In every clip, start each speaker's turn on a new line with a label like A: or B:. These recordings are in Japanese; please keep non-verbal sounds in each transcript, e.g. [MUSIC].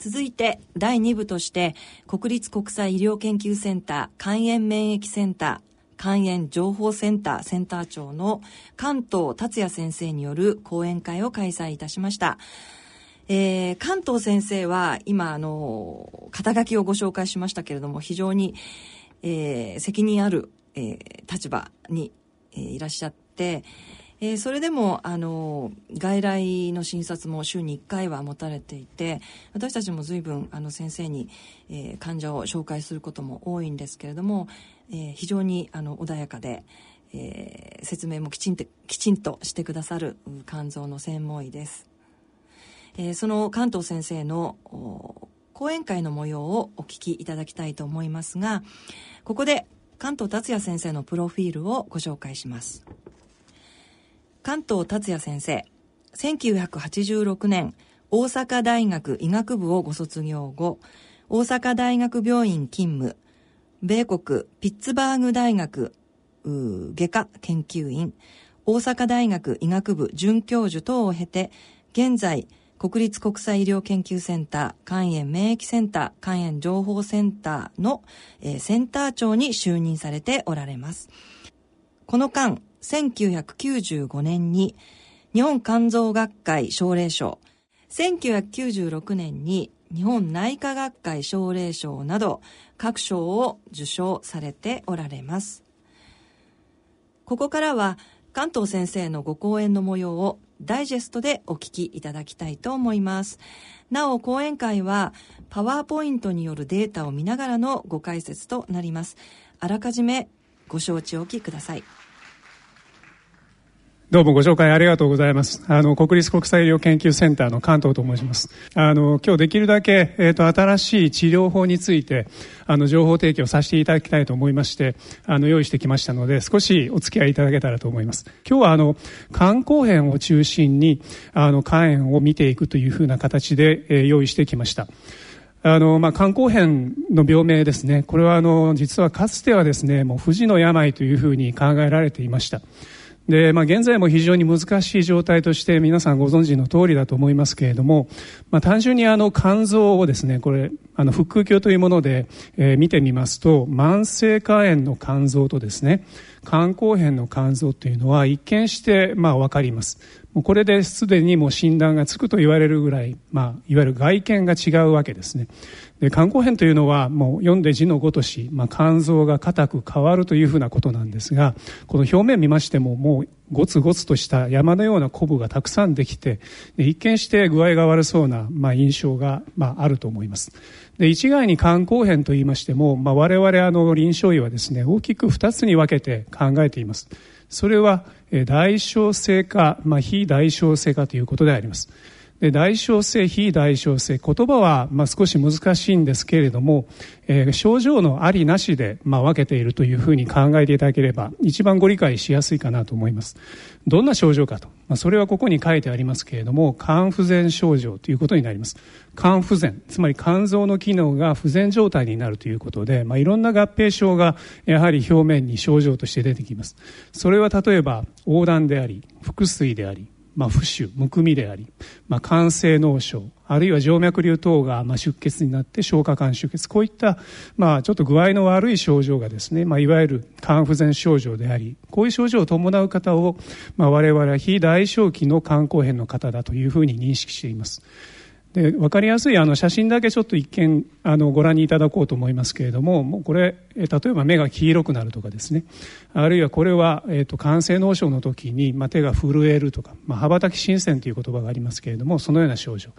A: 続いて第2部として国立国際医療研究センター肝炎免疫センター肝炎情報センターセンター長の関東達也先生による講演会を開催いたしました。えー、関東先生は今、あの、肩書きをご紹介しましたけれども、非常に、えー、責任ある、えー、立場に、えー、いらっしゃって、えー、それでも、あの、外来の診察も週に1回は持たれていて、私たちも随分、あの、先生に、えー、患者を紹介することも多いんですけれども、えー、非常に、あの、穏やかで、えー、説明もきちんと、きちんとしてくださる肝臓の専門医です。えー、その関東先生の講演会の模様をお聞きいただきたいと思いますが、ここで関東達也先生のプロフィールをご紹介します。関東達也先生、1986年、大阪大学医学部をご卒業後、大阪大学病院勤務、米国ピッツバーグ大学外科研究員、大阪大学医学部准教授等を経て、現在、国立国際医療研究センター、肝炎免疫センター、肝炎情報センターの、えー、センター長に就任されておられます。この間、1995年に日本肝臓学会奨励賞、1996年に日本内科学会奨励賞など各賞を受賞されておられます。ここからは関東先生のご講演の模様をダイジェストでお聞きいただきたいと思います。なお、講演会はパワーポイントによるデータを見ながらのご解説となります。あらかじめご承知おきください。
B: どうもご紹介ありがとうございます。あの、国立国際医療研究センターの関東と申します。あの、今日できるだけ、えっ、ー、と、新しい治療法について、あの、情報提供させていただきたいと思いまして、あの、用意してきましたので、少しお付き合いいただけたらと思います。今日は、あの、肝硬変を中心に、あの、肝炎を見ていくというふうな形で、えー、用意してきました。あの、まあ、肝硬変の病名ですね。これは、あの、実はかつてはですね、もう不治の病というふうに考えられていました。で、まあ、現在も非常に難しい状態として皆さんご存知の通りだと思いますけれども、まあ、単純にあの肝臓をですね、これ、あの腹腔鏡というもので、えー、見てみますと、慢性肝炎の肝臓とですね、肝硬変の肝臓というのは一見して、まあ、わかります。もうこれですでにもう診断がつくと言われるぐらい、まあ、いわゆる外見が違うわけですね。で肝硬変というのはもう読んで字のごとし、まあ、肝臓が硬く変わるというふうなことなんですがこの表面見ましてももうゴツゴツとした山のようなコブがたくさんできてで一見して具合が悪そうな、まあ、印象が、まあ、あると思います。で一概に肝硬変と言いましても、まあ、我々あの臨床医はですね大きく2つに分けて考えています。それは大小性か、まあ、非大小性かということであります。で大小性非大小性言葉はまあ少し難しいんですけれども、えー、症状のありなしでまあ分けているというふうに考えていただければ一番ご理解しやすいかなと思います。どんな症状かと、まあ、それはここに書いてありますけれども肝不全症状ということになります。肝不全つまり肝臓の機能が不全状態になるということで、まあ、いろんな合併症がやはり表面に症状として出てきます。それは例えば横断であり腹水でありまあ、浮腫むくみであり、まあ、肝性脳症あるいは静脈瘤等がまあ出血になって消化管出血こういった、まあ、ちょっと具合の悪い症状がですね、まあ、いわゆる肝不全症状でありこういう症状を伴う方を、まあ、我々は非大小期の肝硬変の方だというふうに認識しています。で分かりやすいあの写真だけちょっと一見あのご覧にいただこうと思いますけれどももうこれ例えば目が黄色くなるとかですね。あるいはこれは、えーと、肝性脳症の時に、まあ、手が震えるとか、まあ、羽ばたき心線という言葉がありますけれどもそのような症状。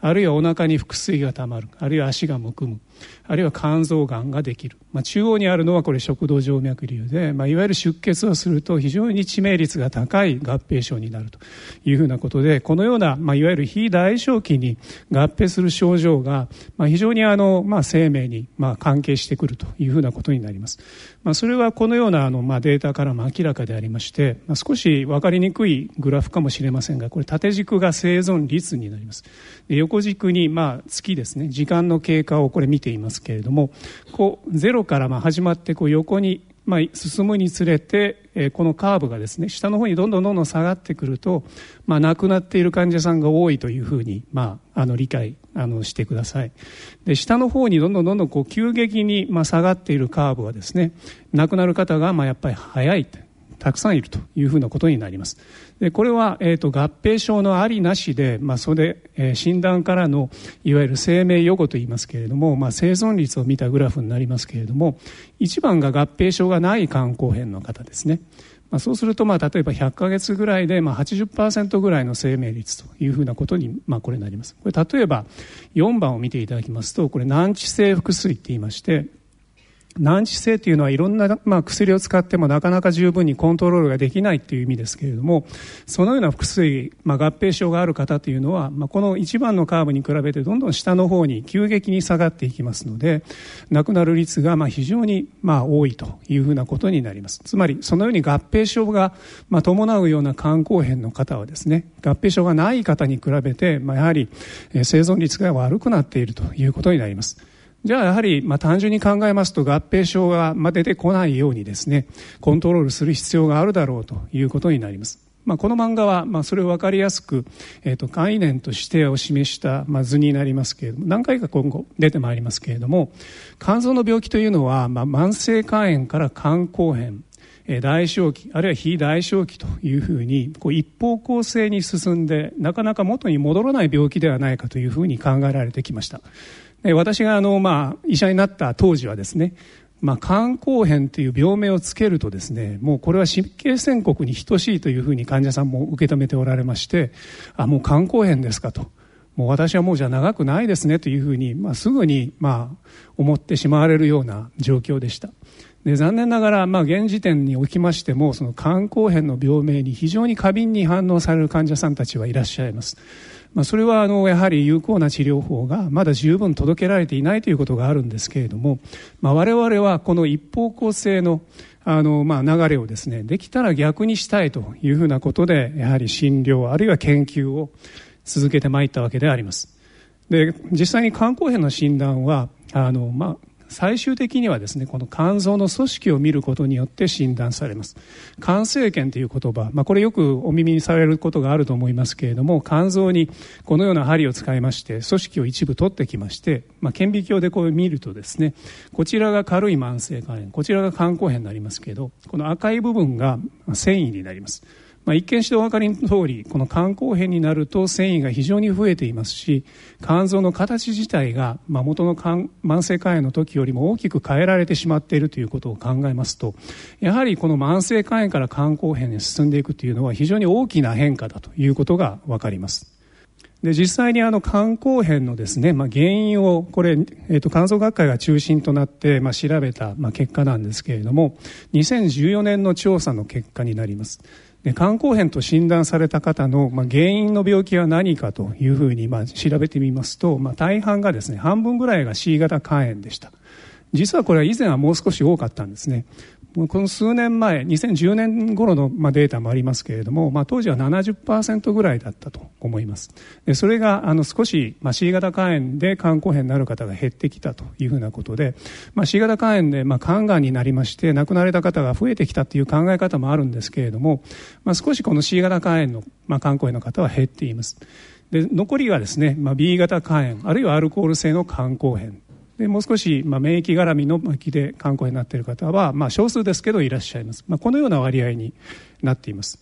B: あるいはお腹に腹水がたまるあるいは足がむくむ。あるいは肝臓がんができる、まあ、中央にあるのはこれ食道静脈瘤で、まあ、いわゆる出血をすると非常に致命率が高い合併症になるというふうなことでこのような、まあ、いわゆる非大小期に合併する症状が、まあ、非常にあの、まあ、生命に、まあ、関係してくるというふうなことになります。まあ、それはこのようなあの、まあ、データからも明らかでありまして、まあ、少し分かりにくいグラフかもしれませんがこれ縦軸が生存率になります横軸に、まあ、月ですね時間の経過をこれ見ていますけれどもこうゼロからまあ始まってこう横にまあ、進むにつれて、えこのカーブがですね下の方にどんどんどんどん下がってくると、まあ、亡くなっている患者さんが多いというふうに、まあ、あの理解あのしてくださいで下の方にどんどんどんどんこう急激に、まあ、下がっているカーブはですね亡くなる方が、まあ、やっぱり早いたくさんいるというふうなことになります。でこれは、えーと、合併症のありなしで、まあ、それ、えー、診断からのいわゆる生命予後といいますけれども、まあ、生存率を見たグラフになりますけれども1番が合併症がない肝硬変の方ですね。まあ、そうすると、まあ、例えば100ヶ月ぐらいで、まあ80%ぐらいの生命率というふうなことに、まあ、これなります。これ、例えば、4番を見ていただきますと、これ、難治性腹水って言いまして、難治性というのはいろんな、まあ、薬を使ってもなかなか十分にコントロールができないという意味ですけれどもそのような腹水、まあ、合併症がある方というのは、まあ、この1番のカーブに比べてどんどん下の方に急激に下がっていきますので亡くなる率がまあ非常にまあ多いというふうなことになります。つまりそのように合併症がまあ伴うような肝硬変の方はですね合併症がない方に比べて、まあ、やはり生存率が悪くなっているということになります。じゃあやはり、まあ、単純に考えますと合併症が、出てこないようにですねコントロールする必要があるだろうということになります。まあ、この漫画は、まあ、それを分かりやすく、えーと、概念としてを示した、まあ、図になりますけれども何回か今後出てまいりますけれども肝臓の病気というのは、まあ、慢性肝炎から肝硬変大正期あるいは非大正期というふうにこう一方向性に進んでなかなか元に戻らない病気ではないかというふうに考えられてきましたえ私があの、まあ、医者になった当時はですね、まあ、肝硬変という病名をつけるとですね、もうこれは神経宣告に等しいというふうに患者さんも受け止めておられまして、あ、もう肝硬変ですかと。もう私はもうじゃ長くないですねというふうに、まあ、すぐに、まあ、思ってしまわれるような状況でした。で残念ながら、まあ、現時点におきましてもその肝硬変の病名に非常に過敏に反応される患者さんたちはいらっしゃいます。まあ、それはあのやはり有効な治療法がまだ十分届けられていないということがあるんですけれども、まあ、我々はこの一方向性のあの、まあ、流れをですねできたら逆にしたいというふうなことでやはり診療あるいは研究を続けてまいったわけであります。で実際に肝硬変の診断はあの、まあ、最終的にはですねこの肝臓の組織を見ることによって診断されます。肝生検という言葉、まあ、これよくお耳にされることがあると思いますけれども肝臓にこのような針を使いまして組織を一部取ってきまして、まあ、顕微鏡でこう見るとですねこちらが軽い慢性肝炎こちらが肝硬変になりますけどこの赤い部分が繊維になります。まあ、一見してお分かりの通りこの肝硬変になると繊維が非常に増えていますし肝臓の形自体が、まあ、元の慢性肝炎の時よりも大きく変えられてしまっているということを考えますとやはりこの慢性肝炎から肝硬変に進んでいくというのは非常に大きな変化だということが分かります。で実際にあの肝硬変のですね、まあ、原因をこれ、えー、と肝臓学会が中心となって、まあ、調べた、まあ、結果なんですけれども2014年の調査の結果になります肝硬変と診断された方の、まあ、原因の病気は何かというふうに、まあ、調べてみますと、まあ、大半がですね半分ぐらいが C 型肝炎でした。実はこれは以前はもう少し多かったんですね。この数年前2010年頃のデータもありますけれども、まあ、当時は70%ぐらいだったと思います。でそれがあの少し、まあ、C 型肝炎で肝硬変になる方が減ってきたというふうなことで、まあ、C 型肝炎で、まあ、肝がんになりまして亡くなられた方が増えてきたという考え方もあるんですけれども、まあ、少しこの C 型肝炎の、まあ、肝硬変の方は減っています。で残りはですね、まあ、B 型肝炎あるいはアルコール性の肝硬変でもう少し、まあ、免疫絡みの気で肝硬変になっている方は、まあ、少数ですけどいらっしゃいます、まあ、このような割合になっています。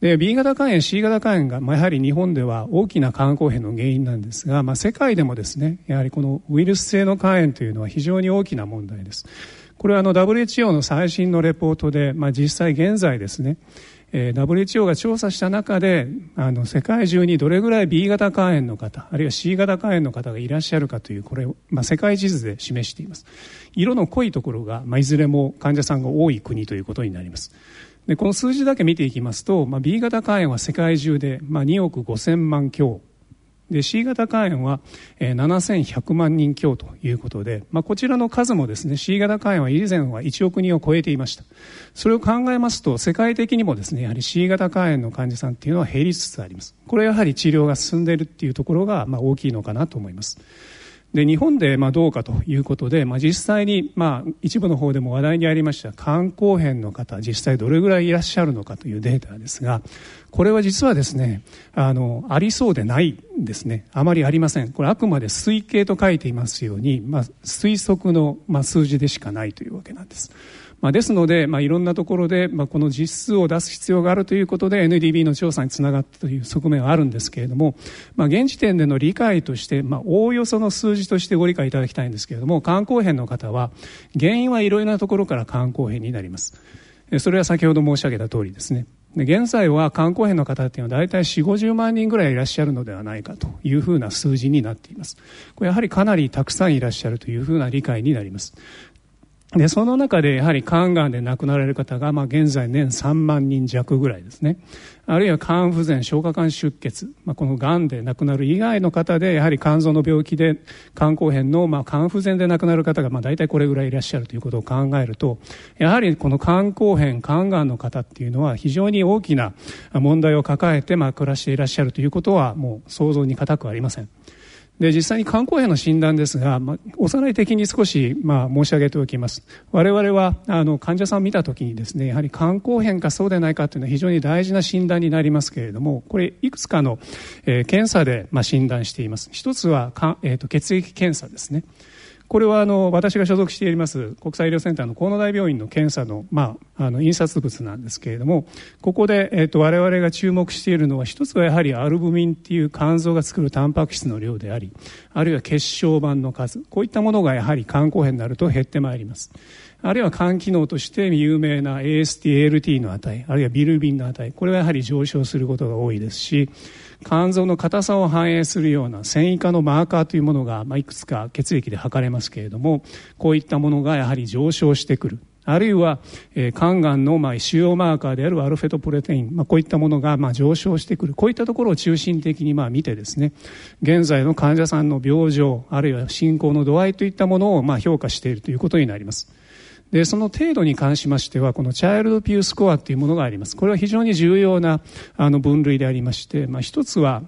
B: で B 型肝炎 C 型肝炎が、まあ、やはり日本では大きな肝硬変の原因なんですが、まあ、世界でもですねやはりこのウイルス性の肝炎というのは非常に大きな問題です。これはあの WHO の最新のレポートで、まあ、実際現在ですねえ WHO が調査した中であの世界中にどれぐらい B 型肝炎の方あるいは C 型肝炎の方がいらっしゃるかというこれを、まあ、世界地図で示しています。色の濃いところが、まあ、いずれも患者さんが多い国ということになります。でこの数字だけ見ていきますと、まあ、B 型肝炎は世界中で、まあ、2億5000万強で C 型肝炎は、えー、7100万人強ということで、まあ、こちらの数もですね C 型肝炎は以前は1億人を超えていました。それを考えますと世界的にもですねやはり C 型肝炎の患者さんっていうのは減りつつあります。これはやはり治療が進んでいるっていうところが、まあ、大きいのかなと思います。で日本でまあどうかということで、まあ、実際にまあ一部の方でも話題にありました肝硬変の方実際どれぐらいいらっしゃるのかというデータですがこれは実はですねあのありそうでないんですね。あまりありません。これあくまで推計と書いていますように、まあ、推測のまあ数字でしかないというわけなんです。まあ、ですので、まあ、いろんなところで、まあ、この実数を出す必要があるということで NDB の調査につながったという側面はあるんですけれども、まあ、現時点での理解として、まあ、おおよその数字としてご理解いただきたいんですけれども肝硬変の方は原因はいろいろなところから肝硬変になります。それは先ほど申し上げた通りですね。現在は肝硬変の方っていうのは大体4 5 0万人ぐらいいらっしゃるのではないかというふうな数字になっています。これやはりかなりたくさんいらっしゃるというふうな理解になります。で、その中でやはり肝がんで亡くなられる方が、まあ現在年3万人弱ぐらいですね。あるいは肝不全、消化管出血、まあこの癌で亡くなる以外の方で、やはり肝臓の病気で肝硬変の、まあ肝不全で亡くなる方が、まあ大体これぐらいいらっしゃるということを考えると、やはりこの肝硬変、肝がんの方っていうのは非常に大きな問題を抱えて、まあ暮らしていらっしゃるということはもう想像に難くありません。で実際に肝硬変の診断ですが、まあ、幼い的に少し、まあ、申し上げておきます。我々はあの患者さんを見た時にですねやはり肝硬変かそうでないかというのは非常に大事な診断になりますけれどもこれいくつかの、えー、検査で、まあ、診断しています。一つはか、えーと血液検査ですね。これはあの私が所属しています国際医療センターの河野大病院の検査の,、まあ、あの印刷物なんですけれどもここで、えー、と我々が注目しているのは一つはやはりアルブミンっていう肝臓が作るタンパク質の量でありあるいは血小板の数こういったものがやはり肝硬変になると減ってまいります。あるいは肝機能として有名な AST、ALT の値あるいはビルビンの値これはやはり上昇することが多いですし肝臓の硬さを反映するような繊維化のマーカーというものが、まあ、いくつか血液で測れますけれどもこういったものがやはり上昇してくるあるいは、えー、肝がんの、まあ、主要マーカーであるアルフェトプロテイン、まあ、こういったものが、まあ、上昇してくる。こういったところを中心的に、まあ、見てですね、現在の患者さんの病状、あるいは進行の度合いといったものを、まあ、評価しているということになります。で、その程度に関しましては、このチャイルドピュースコアというものがあります。これは非常に重要な、あの、分類でありまして、まあ、一つは、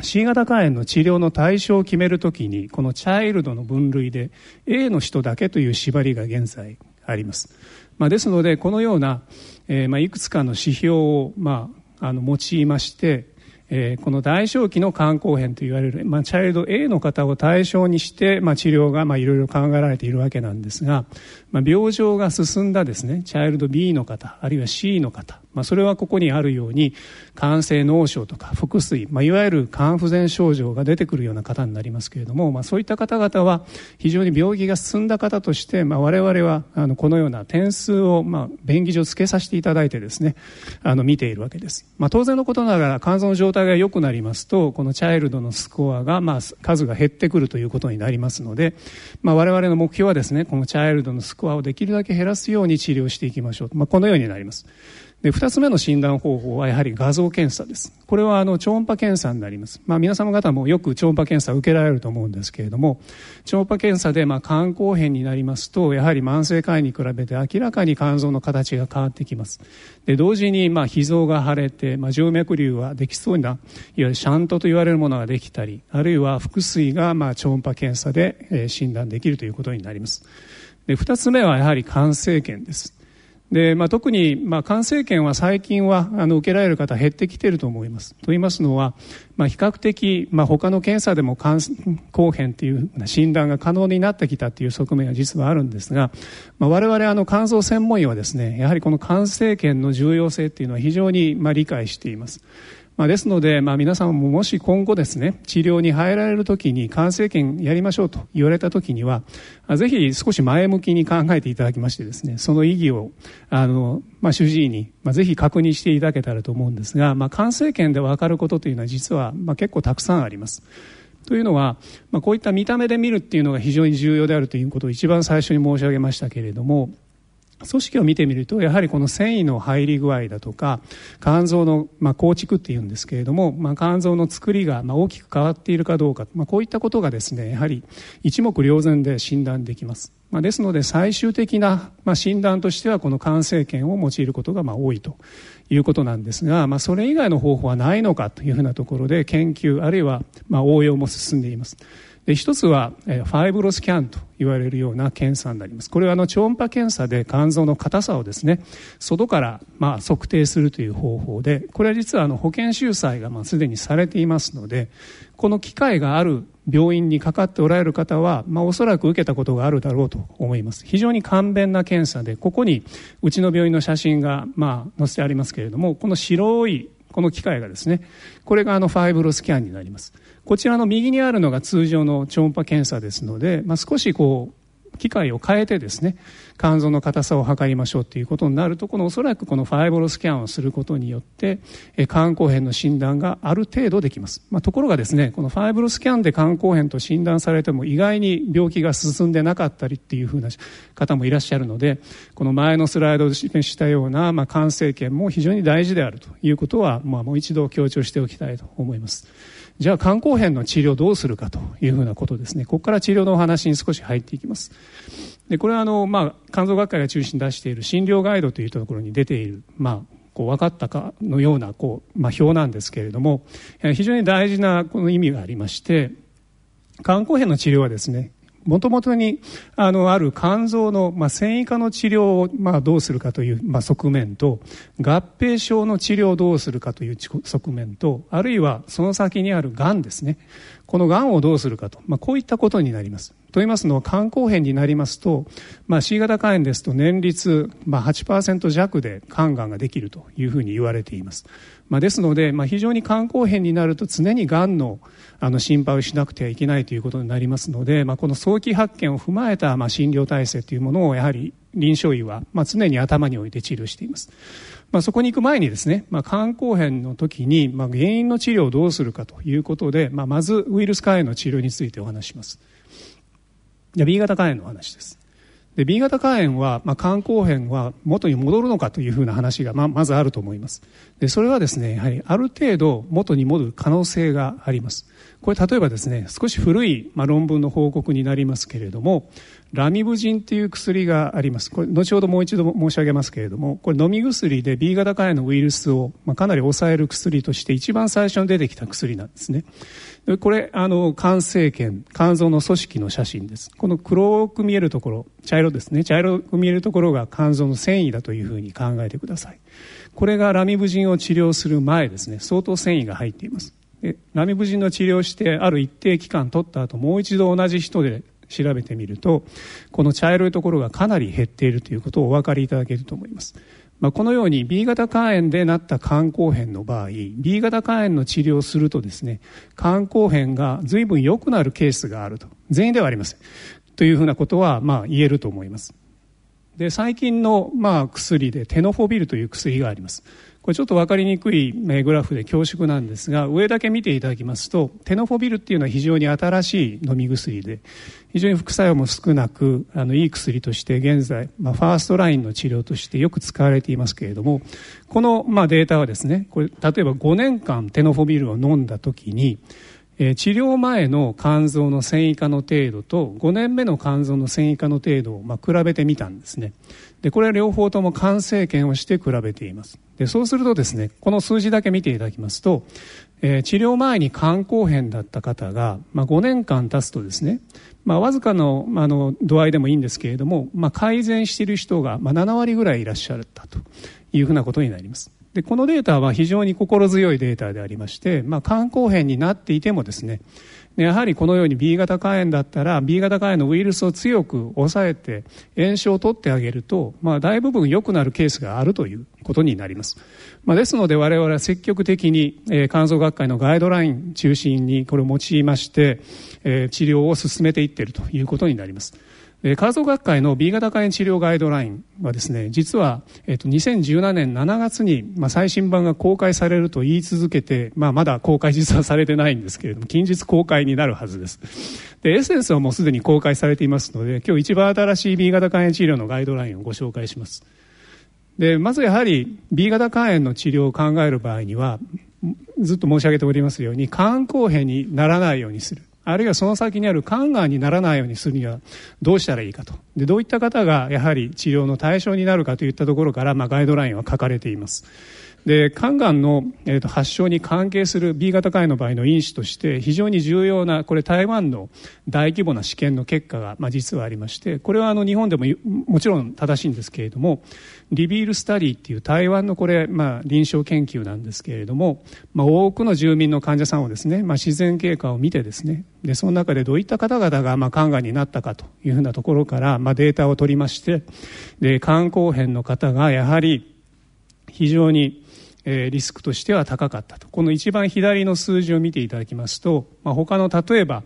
B: C 型肝炎の治療の対象を決めるときに、このチャイルドの分類で A の人だけという縛りが現在あります。まあ、ですので、このような、えー、まあ、いくつかの指標を、まあ、あの、用いまして、えー、この大正期の肝硬変と言われる、まあ、チャイルド A の方を対象にして、まあ、治療が、まあ、いろいろ考えられているわけなんですが、まあ、病状が進んだですね、チャイルド B の方、あるいは C の方、まあ、それはここにあるように、肝性脳症とか腹水、まあ、いわゆる肝不全症状が出てくるような方になりますけれども、まあ、そういった方々は非常に病気が進んだ方として、まあ、我々はあのこのような点数を、まあ、便宜上つけさせていただいてですね、あの見ているわけです。まあ、当然のことながら肝臓の状態が良くなりますと、このチャイルドのスコアが、まあ、数が減ってくるということになりますので、まあ、我々の目標はですね、このチャイルドのスコアをできるだけ減らすように治療していきましょう。まあ、このようになります。で、二つ目の診断方法はやはり画像検査です。これはあの超音波検査になります。まあ皆様方もよく超音波検査を受けられると思うんですけれども、超音波検査でまあ肝硬変になりますと、やはり慢性肝炎に比べて明らかに肝臓の形が変わってきます。で、同時にまあ脾臓が腫れて、まあ静脈瘤はできそうな、いわゆるシャントと言われるものができたり、あるいは腹水がまあ超音波検査で診断できるということになります。で、二つ目はやはり肝生検です。で、まあ、特に、まあ、感染研は最近は、あの、受けられる方減ってきていると思います。と言いますのは、まあ、比較的、まあ、他の検査でも肝硬変という診断が可能になってきたという側面は実はあるんですが、まあ、我々、あの、肝臓専門医はですね、やはりこの肝生検の重要性というのは非常に、まあ、理解しています。まあ、ですので、まあ、皆さんももし今後ですね、治療に入られるときに、肝生検やりましょうと言われたときには、ぜひ少し前向きに考えていただきましてですね、その意義を、あの、まあ、主治医に、まあ、ぜひ確認していただけたらと思うんですが、まあ、肝生検でわかることというのは実は、まあ、結構たくさんあります。というのは、まあ、こういった見た目で見るっていうのが非常に重要であるということを一番最初に申し上げましたけれども、組織を見てみるとやはりこの繊維の入り具合だとか肝臓の、まあ、構築っていうんですけれども、まあ、肝臓の作りが、まあ、大きく変わっているかどうか、まあ、こういったことがですねやはり一目瞭然で診断できます、まあ、ですので最終的な、まあ、診断としてはこの肝生検を用いることがまあ多いということなんですが、まあ、それ以外の方法はないのかというふうなところで研究あるいはまあ応用も進んでいます。で一つは、え、ファイブロスキャンと言われるような検査になります。これはあの超音波検査で肝臓の硬さをですね外からまあ測定するという方法でこれは実はあの保険収載がまあすでにされていますのでこの機会がある病院にかかっておられる方は、まあ、おそらく受けたことがあるだろうと思います。非常に簡便な検査でここにうちの病院の写真が、まあ、載せてありますけれどもこの白いこの機械がですねこれがあのファイブロスキャンになります。こちらの右にあるのが通常の超音波検査ですので、まあ、少しこう機械を変えてですね肝臓の硬さを測りましょうということになるとこのおそらくこのファイブロスキャンをすることによって肝硬変の診断がある程度できます、まあ、ところがですねこのファイブロスキャンで肝硬変と診断されても意外に病気が進んでなかったりっていうふうな方もいらっしゃるのでこの前のスライドで示したような、まあ、肝生検も非常に大事であるということは、まあ、もう一度強調しておきたいと思います。じゃあ肝硬変の治療どうするかというふうなことですね。ここから治療のお話に少し入っていきます。でこれはあの、まあ、肝臓学会が中心に出している診療ガイドというところに出ている、まあ、こう分かったかのようなこう、まあ、表なんですけれども非常に大事なこの意味がありまして肝硬変の治療はですねもともとにあのある肝臓の、まあ、繊維化の治療を、まあ、どうするかという、まあ、側面と合併症の治療をどうするかという側面とあるいはその先にあるがんですね。このがんをどうするかと、まあ、こういったことになります。と言いますのは肝硬変になりますと、まあ、C 型肝炎ですと年率、まあ、8%弱で肝がんができるというふうに言われています。まあ、ですので、まあ、非常に肝硬変になると常にがんのあの心配をしなくてはいけないということになりますので、まあ、この早期発見を踏まえたまあ診療体制というものをやはり臨床医はまあ常に頭に置いて治療しています。まあ、そこに行く前にですね、まあ、肝硬変の時に、まあ、原因の治療をどうするかということで、まあ、まずウイルス肝炎の治療についてお話します。じゃ B 型肝炎の話です。で B 型肝炎は、まあ、肝硬変は元に戻るのかというふうな話がまあまずあると思いますでそれはですねやはりある程度元に戻る可能性がありますこれ例えばですね少し古い、まあ、論文の報告になりますけれどもラミブジンという薬があります。これ後ほどもう一度申し上げますけれどもこれ飲み薬で B 型肝炎のウイルスを、まあ、かなり抑える薬として一番最初に出てきた薬なんですね。これあの肝生検肝臓の組織の写真です。この黒く見えるところ茶色ですね。茶色く見えるところが肝臓の繊維だというふうに考えてください。これがラミブジンを治療する前ですね。相当繊維が入っています。でラミブジンの治療をしてある一定期間取った後もう一度同じ人で調べてみるとこの茶色いところがかなり減っているということをお分かりいただけると思います。まあ、このように B 型肝炎でなった肝硬変の場合 B 型肝炎の治療をするとですね肝硬変が随分良くなるケースがあると全員ではありません。というふうなことはまあ言えると思います。で最近のまあ薬でテノフォビルという薬があります。これちょっと分かりにくいグラフで恐縮なんですが上だけ見ていただきますとテノフォビルっていうのは非常に新しい飲み薬で非常に副作用も少なくあのいい薬として現在、まあ、ファーストラインの治療としてよく使われていますけれどもこの、まあ、データはですねこれ例えば5年間テノフォビルを飲んだ時に治療前の肝臓の繊維化の程度と5年目の肝臓の繊維化の程度をま比べてみたんですね。でこれは両方とも肝生検をして比べています。でそうするとですねこの数字だけ見ていただきますと、えー、治療前に肝硬変だった方が、まあ、5年間経つとですね、まあ、わずかのあの度合いでもいいんですけれども、まあ、改善している人が、まあ、7割ぐらいいらっしゃったというふうなことになります。でこのデータは非常に心強いデータでありまして、ま、肝硬変になっていてもですねやはりこのように B 型肝炎だったら B 型肝炎のウイルスを強く抑えて炎症を取ってあげると、まあ、大部分良くなるケースがあるということになります、まあ、ですので我々は積極的に、えー、肝臓学会のガイドライン中心にこれを用いまして、えー、治療を進めていっているということになります。肝臓学会の B 型肝炎治療ガイドラインはですね実は、えっと、2017年7月に、まあ、最新版が公開されると言い続けて、まあ、まだ公開実はされてないんですけれども近日公開になるはずです。でエッセンスはもうすでに公開されていますので今日一番新しい B 型肝炎治療のガイドラインをご紹介します。でまずやはり B 型肝炎の治療を考える場合にはずっと申し上げておりますように肝硬変にならないようにする。あるいはその先にある肝がんにならないようにするにはどうしたらいいかと。でどういった方がやはり治療の対象になるかといったところから、まあ、ガイドラインは書かれています。で肝がんの、えー、と発症に関係する B 型肝炎の場合の因子として非常に重要なこれ台湾の大規模な試験の結果が、まあ、実はありましてこれはあの日本でももちろん正しいんですけれどもリビールスタディっていう台湾のこれ、まあ、臨床研究なんですけれども、まあ、多くの住民の患者さんをですね、まあ、自然経過を見てですねでその中でどういった方々が、まあ、肝がんになったかというふうなところから、まあ、データを取りましてで肝硬変の方がやはり非常にえリスクとしては高かったと。この一番左の数字を見ていただきますと、まあ、他の例えば、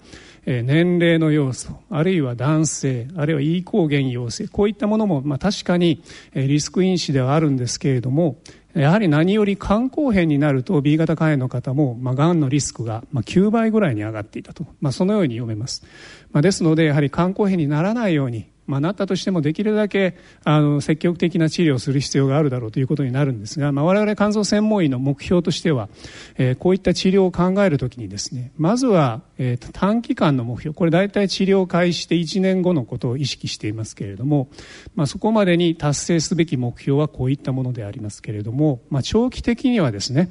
B: え年齢の要素あるいは男性あるいは E 抗原陽性こういったものも、まあ、確かに、えリスク因子ではあるんですけれどもやはり何より肝硬変になると B 型肝炎の方も、まあ、がんのリスクが、まあ、9倍ぐらいに上がっていたと、まあ、そのように読めます、まあ、ですのでやはり肝硬変にならないようにまあ、なったとしてもできるだけあの積極的な治療をする必要があるだろうということになるんですが、まあ、我々肝臓専門医の目標としては、えー、こういった治療を考えるときにですねまずは、えー、短期間の目標これ大体治療開始して1年後のことを意識していますけれども、まあ、そこまでに達成すべき目標はこういったものでありますけれども、まあ、長期的にはですね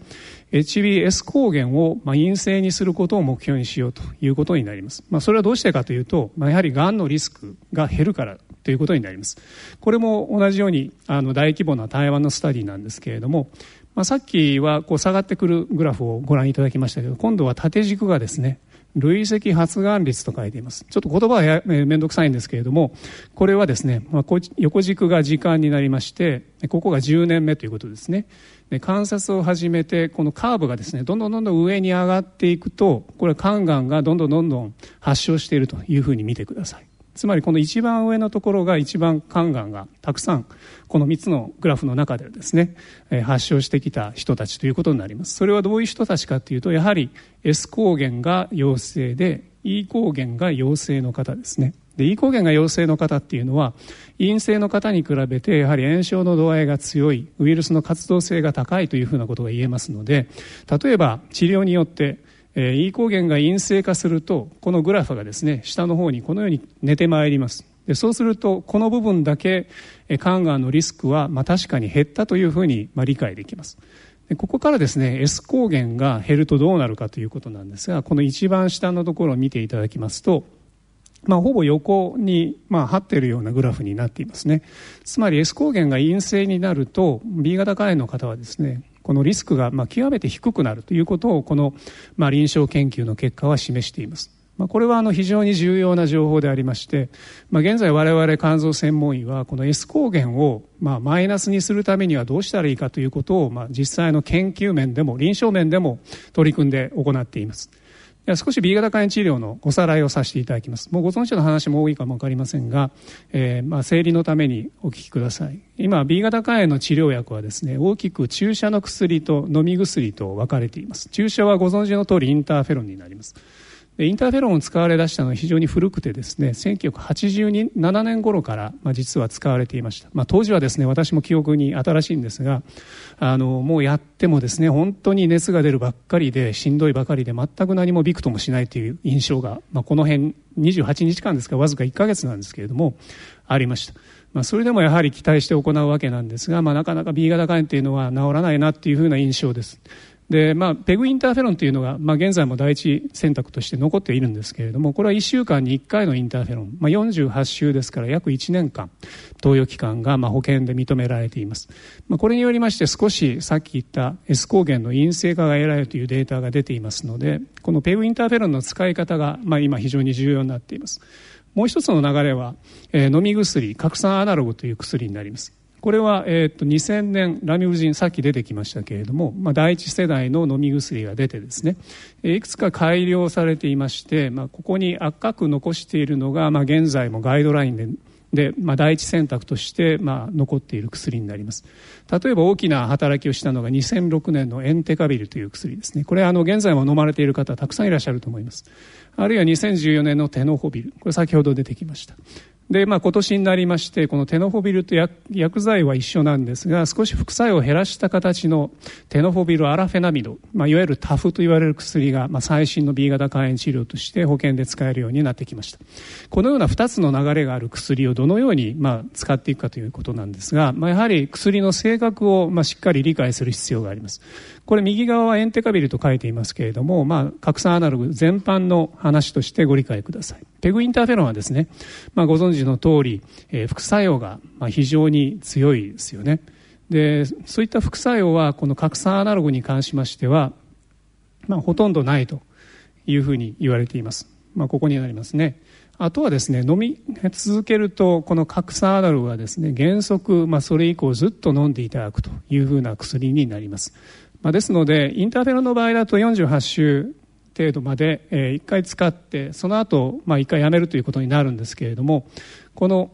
B: HBS 抗原をまあ陰性にすることを目標にしようということになります。まあ、それはどうしてかというと、まあ、やはりがんのリスクが減るからということになります。これも同じようにあの大規模な台湾のスタディなんですけれども、まあ、さっきはこう下がってくるグラフをご覧いただきましたけど、今度は縦軸がですね、累積発がん率と書いています。ちょっと言葉はや、えー、めんどくさいんですけれども、これはですね、まあ、横軸が時間になりまして、ここが10年目ということですね。で観察を始めて、このカーブがですね、どんどんどんどん上に上がっていくと、これは肝がんがどんどんどんどん発症しているというふうに見てください。つまりこの一番上のところが一番肝がんがたくさんこの3つのグラフの中でですね、発症してきた人たちということになりますそれはどういう人たちかというとやはり S 抗原が陽性で E 抗原が陽性の方ですねで E 抗原が陽性の方っていうのは陰性の方に比べてやはり炎症の度合いが強いウイルスの活動性が高いというふうなことが言えますので例えば治療によってえー、E 抗原が陰性化するとこのグラフがですね下の方にこのように寝てまいります。でそうするとこの部分だけ肝がんのリスクは、まあ、確かに減ったというふうに、まあ、理解できます。でここからですね S 抗原が減るとどうなるかということなんですがこの一番下のところを見ていただきますとまあ、ほぼ横に、まあ、張ってるようなグラフになっていますね。つまり S 抗原が陰性になると、B 型肝炎の方はですね、このリスクがまあ極めて低くなるということをこのまあ臨床研究の結果は示しています。まあ、これはあの非常に重要な情報でありまして、まあ、現在我々肝臓専門医はこの S 抗原をまあマイナスにするためにはどうしたらいいかということをまあ実際の研究面でも臨床面でも取り組んで行っています。少し B 型肝炎治療のおさらいをさせていただきます。もうご存知の話も多いかも分かりませんが、えー、まあ整理のためにお聞きください。今、B 型肝炎の治療薬はですね、大きく注射の薬と飲み薬と分かれています。注射はご存知の通りインターフェロンになります。インターフェロンを使われ出したのは非常に古くてですね1987年頃から、まあ、実は使われていました、まあ、当時はですね私も記憶に新しいんですがあのもうやってもですね本当に熱が出るばっかりでしんどいばかりで全く何もびくともしないという印象が、まあ、この辺28日間ですかわずか1ヶ月なんですけれどもありました。まあ、それでもやはり期待して行うわけなんですが、まあ、なかなか B 型肝炎というのは治らないなというふうな印象です。で、まあ、ペグインターフェロンというのが、まあ、現在も第一選択として残っているんですけれども、これは1週間に1回のインターフェロン、まあ、48週ですから約1年間、投与期間がまあ保険で認められています。まあ、これによりまして少しさっき言った S 抗原の陰性化が得られるというデータが出ていますので、このペグインターフェロンの使い方が、まあ、今非常に重要になっています。もう一つの流れは、えー、飲み薬、拡散アナログという薬になります。これは、えー、と2000年ラミブジンさっき出てきましたけれども、まあ、第一世代の飲み薬が出てですねいくつか改良されていまして、まあ、ここに赤く残しているのが、まあ、現在もガイドラインでで、まあ、第一選択として、まあ、残っている薬になります。例えば大きな働きをしたのが2006年のエンテカビルという薬ですね。これはあの現在も飲まれている方たくさんいらっしゃると思います。あるいは2014年のテノホビル。これ先ほど出てきました。で、まあ、今年になりまして、このテノフォビルと薬剤は一緒なんですが、少し副作用を減らした形のテノフォビルアラフェナミド、まあ、いわゆるタフと言われる薬が、まあ、最新の B 型肝炎治療として保険で使えるようになってきました。このような2つの流れがある薬をどのように、まあ、使っていくかということなんですが、まあ、やはり薬の性格を、まあ、しっかり理解する必要があります。これ右側はエンテカビルと書いていますけれども、まあ、拡散アナログ全般の話としてご理解ください。ペグインターフェロンはですね、まあ、ご存知の通り、えー、副作用が非常に強いですよね。で、そういった副作用は、この拡散アナログに関しましては、まあ、ほとんどないというふうに言われています。まあ、ここになりますね。あとはですね、飲み続けると、この核酸アナログはですね、原則、まあ、それ以降ずっと飲んでいただくというふうな薬になります。まあ、ですので、インターフェロンの場合だと48週程度まで、え、1回使って、その後、まあ、1回やめるということになるんですけれども、この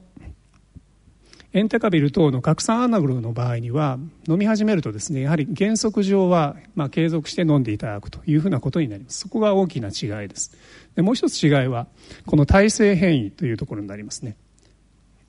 B: エンテカビル等の核酸アナログの場合には飲み始めるとですねやはり原則上はまあ継続して飲んでいただくというふうなことになります。そこが大きな違いです。でもう一つ違いはこの体制変異というところになりますね。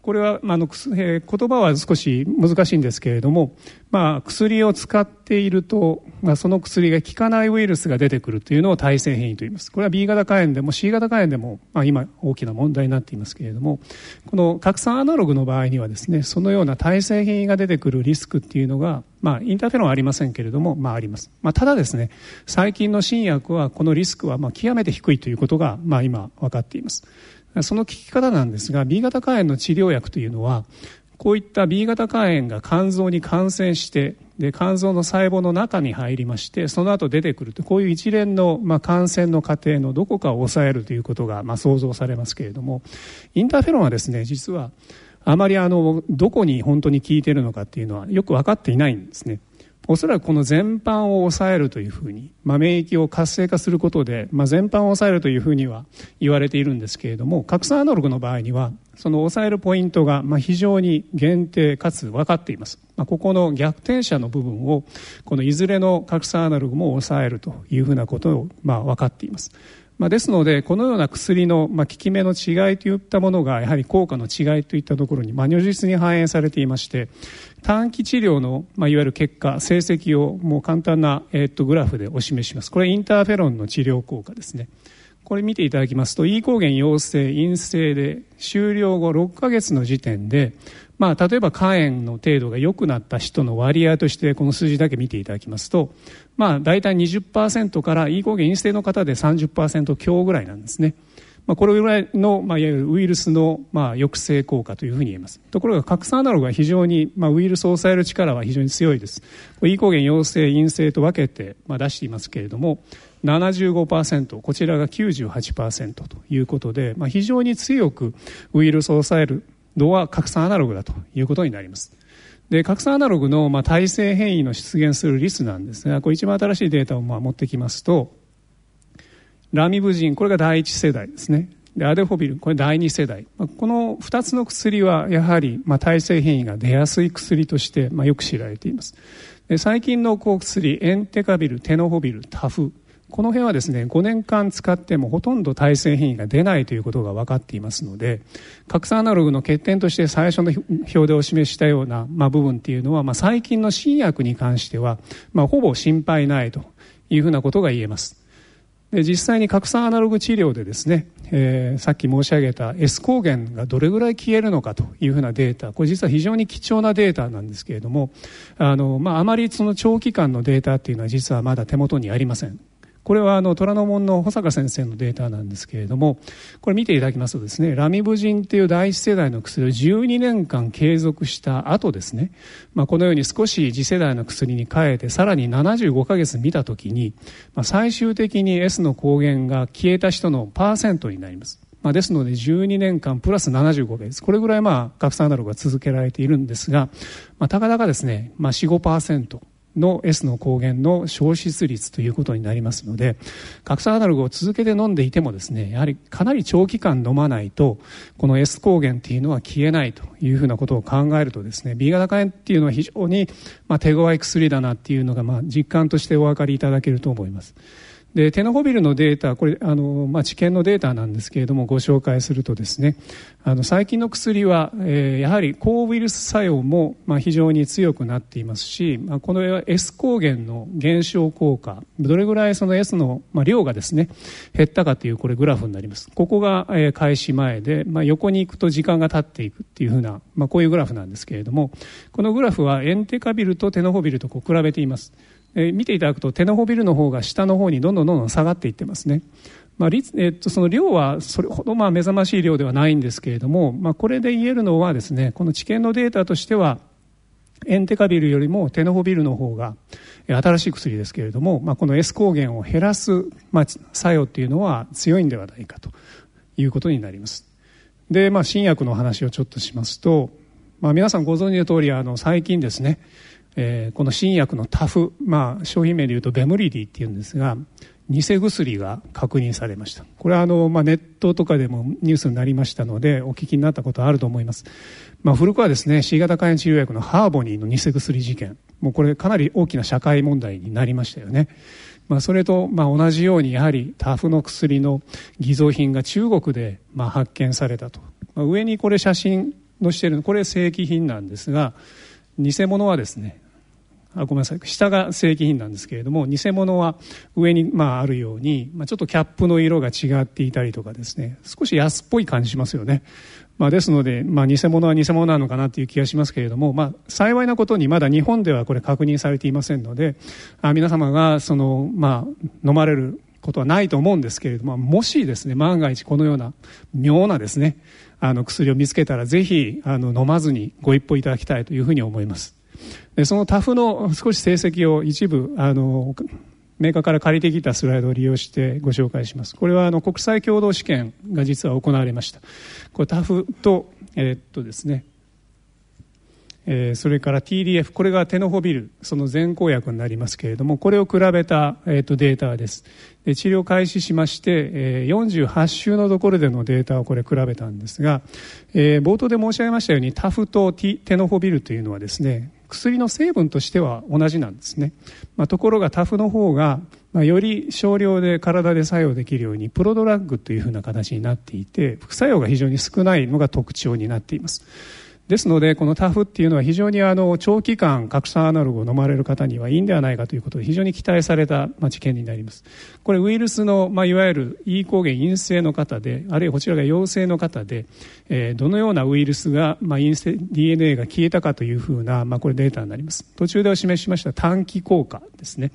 B: これは、まあのえー、言葉は少し難しいんですけれども、まあ、薬を使っていると、まあ、その薬が効かないウイルスが出てくるというのを耐性変異と言います。これは B 型肝炎でも C 型肝炎でも、まあ、今大きな問題になっていますけれども、この核酸アナログの場合にはですね、そのような耐性変異が出てくるリスクっていうのが、まあ、インターフェロンはありませんけれども、まあ、あります。まあ、ただですね、最近の新薬はこのリスクは、まあ、極めて低いということが、まあ、今分かっています。その効き方なんですが B 型肝炎の治療薬というのはこういった B 型肝炎が肝臓に感染してで肝臓の細胞の中に入りましてその後出てくるとこういう一連の、まあ、感染の過程のどこかを抑えるということが、まあ、想像されますけれどもインターフェロンはですね実はあまりあのどこに本当に効いているのかっていうのはよく分かっていないんですね。おそらくこの全般を抑えるというふうに、まあ、免疫を活性化することで、まあ、全般を抑えるというふうには言われているんですけれども核酸アナログの場合にはその抑えるポイントがまあ非常に限定かつ分かっています、まあ、ここの逆転者の部分をこのいずれの核酸アナログも抑えるというふうなことをまあ分かっています。まあ、ですのでこのような薬の、まあ、効き目の違いといったものがやはり効果の違いといったところに、まあ、如実に反映されていまして短期治療の、まあ、いわゆる結果成績をもう簡単な、え、っとグラフでお示しします。これインターフェロンの治療効果ですね。これ見ていただきますと E 抗原陽性陰性で終了後6ヶ月の時点でまあ、例えば肝炎の程度が良くなった人の割合としてこの数字だけ見ていただきますと、まあ、大体20%から E 抗原陰性の方で30%強ぐらいなんですね。まあ、これぐらいの、まあ、いわゆるウイルスの、まあ、抑制効果というふうに言えます。ところが、核酸アナログは非常に、まあ、ウイルスを抑える力は非常に強いです。E 抗原陽性、陰性と分けて、まあ、出していますけれども、75%、こちらが98%ということで、まあ、非常に強くウイルスを抑えるのは拡散アナログだということになります。で、拡散アナログの、まあ、体制変異の出現するリスなんですが、これ一番新しいデータをまあ持ってきますと、ラミブジン、これが第一世代ですね。で、アデフォビル、これ第二世代。まあ、この二つの薬は、やはり、まあ、体制変異が出やすい薬として、まあ、よく知られています。で最近の抗薬、エンテカビル、テノホビル、タフ、この辺はですね5年間使ってもほとんど耐性変異が出ないということが分かっていますので核酸アナログの欠点として最初の表でお示ししたような、まあ、部分っていうのは、まあ、最近の新薬に関しては、まあ、ほぼ心配ないというふうなことが言えます。で実際に核酸アナログ治療でですね、えー、さっき申し上げた S 抗原がどれぐらい消えるのかというふうなデータこれ実は非常に貴重なデータなんですけれどもあの、まあ、あまりその長期間のデータっていうのは実はまだ手元にありません。これはあの虎ノ門の保坂先生のデータなんですけれどもこれ見ていただきますとですねラミブジンという第一世代の薬を12年間継続した後ですね、まあ、このように少し次世代の薬に変えてさらに75ヶ月見たときに、まあ、最終的に S の抗原が消えた人のパーセントになります。まあ、ですので12年間プラス75ヶ月。これぐらいまあ核酸アナログが続けられているんですが、まあ、たかだかですね、まあ、45%の S の抗原の消失率ということになりますので核酸アナログを続けて飲んでいてもですねやはりかなり長期間飲まないとこの S 抗原っていうのは消えないというふうなことを考えるとですね B 型肝炎っていうのは非常にまあ手強い薬だなっていうのがま実感としてお分かりいただけると思います。でテノホビルのデータこれあの、まあ、治験のデータなんですけれどもご紹介するとですねあの最近の薬は、えー、やはり抗ウイルス作用も、まあ、非常に強くなっていますし、まあ、この S 抗原の減少効果どれぐらいその S の、まあ、量がですね減ったかというこれグラフになります。ここが、えー、開始前で、まあ、横に行くと時間が経っていくっていうふうな、まあ、こういうグラフなんですけれどもこのグラフはエンテカビルとテノホビルとこう比べています。えー、見ていただくとテノホビルの方が下の方にどんどんどんどん下がっていってますね。まあえっと、その量はそれほどまあ目覚ましい量ではないんですけれども、まあ、これで言えるのはですねこの治験のデータとしてはエンテカビルよりもテノホビルの方が新しい薬ですけれども、まあ、この S 抗原を減らす、作用というのは強いんではないかということになりますで、まあ、新薬の話をちょっとしますと、まあ、皆さんご存知の通りあり最近ですねえー、この新薬のタフ、まあ、商品名でいうとベムリディっていうんですが偽薬が確認されました。これはあの、まあ、ネットとかでもニュースになりましたのでお聞きになったことあると思います、まあ、古くはですね C 型肝炎治療薬のハーボニーの偽薬事件。もうこれかなり大きな社会問題になりましたよね。まあ、それとまあ同じようにやはりタフの薬の偽造品が中国でまあ発見されたと、まあ、上にこれ写真のしているのこれ正規品なんですが偽物はですねあごめんなさい。下が正規品なんですけれども偽物は上にまああるように、まあ、ちょっとキャップの色が違っていたりとかですね。少し安っぽい感じしますよね、まあ、ですので、まあ、偽物は偽物なのかなという気がしますけれども、まあ、幸いなことにまだ日本ではこれ確認されていませんのであ皆様がその、まあ、飲まれることはないと思うんですけれどももしですね万が一このような妙なですねあの薬を見つけたらぜひあの飲まずにご一報いただきたいというふうに思います。でそのタフの少し成績を一部あのメーカーから借りてきたスライドを利用してご紹介します。これはあの国際共同試験が実は行われました。これタフとえー、っとですね。えー、それから TDF これがテノホビルその前後薬になりますけれどもこれを比べた、えー、とデータです。で治療開始しまして、えー、48週のところでのデータをこれ比べたんですが、えー、冒頭で申し上げましたようにタフとテノホビルというのはですね薬の成分としては同じなんですね、まあ、ところがタフの方が、まあ、より少量で体で作用できるようにプロドラッグというふうな形になっていて副作用が非常に少ないのが特徴になっています。ですのでこのタフっていうのは非常にあの長期間核酸アナログを飲まれる方にはいいんではないかということで非常に期待された治験になります。これウイルスの、まあ、いわゆる E 抗原陰性の方であるいはこちらが陽性の方で、えー、どのようなウイルスが、まあ、陰性 DNA が消えたかというふうな、まあ、これデータになります。途中でお示しました短期効果ですね。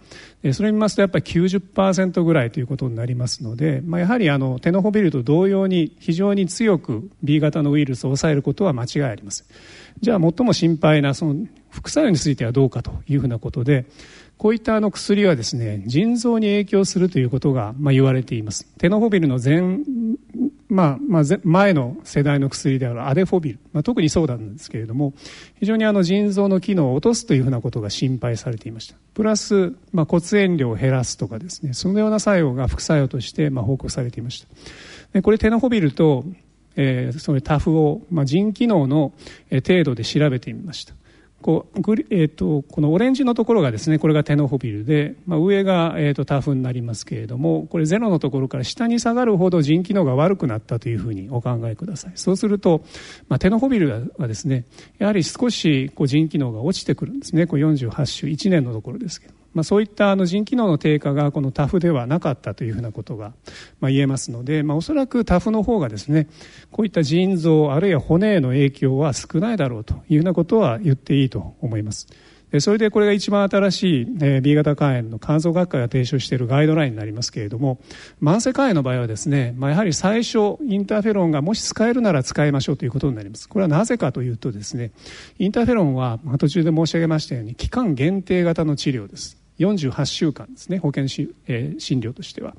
B: それを見ますとやっぱり90%ぐらいということになりますので、まあ、やはりあのテノホビルと同様に非常に強く B 型のウイルスを抑えることは間違いありません。じゃあ最も心配なその副作用についてはどうかというふうなことでこういったあの薬はですね腎臓に影響するということがまあ言われています。テノホビルの前まあ、まあ、前の世代の薬であるアデフォビル、まあ、特にそうなんですけれども非常にあの腎臓の機能を落とすというふうなことが心配されていました。プラス、まあ、骨炎量を減らすとかですねそのような作用が副作用としてまあ報告されていました。でこれテノホビルと、えー、そのタフを、まあ、腎機能の程度で調べてみました。こうえーと、このオレンジのところがですねこれがテノホビルで、まあ、上が、えーと、タフになりますけれどもこれゼロのところから下に下がるほど腎機能が悪くなったというふうにお考えください。そうすると、まあ、テノホビルはですねやはり少しこう腎機能が落ちてくるんですね。こう48週1年のところですけど。まあ、そういったあの腎機能の低下がこのタフではなかったというふうなことがまあ言えますので、まあ、おそらくタフの方がですねこういった腎臓あるいは骨への影響は少ないだろうというようなことは言っていいと思います。それでこれが一番新しい B 型肝炎の肝臓学会が提唱しているガイドラインになりますけれども慢性肝炎の場合はですね、まあ、やはり最初インターフェロンがもし使えるなら使いましょうということになりますこれはなぜかというとですねインターフェロンは途中で申し上げましたように期間限定型の治療です48週間ですね。保険し、えー、診療としては。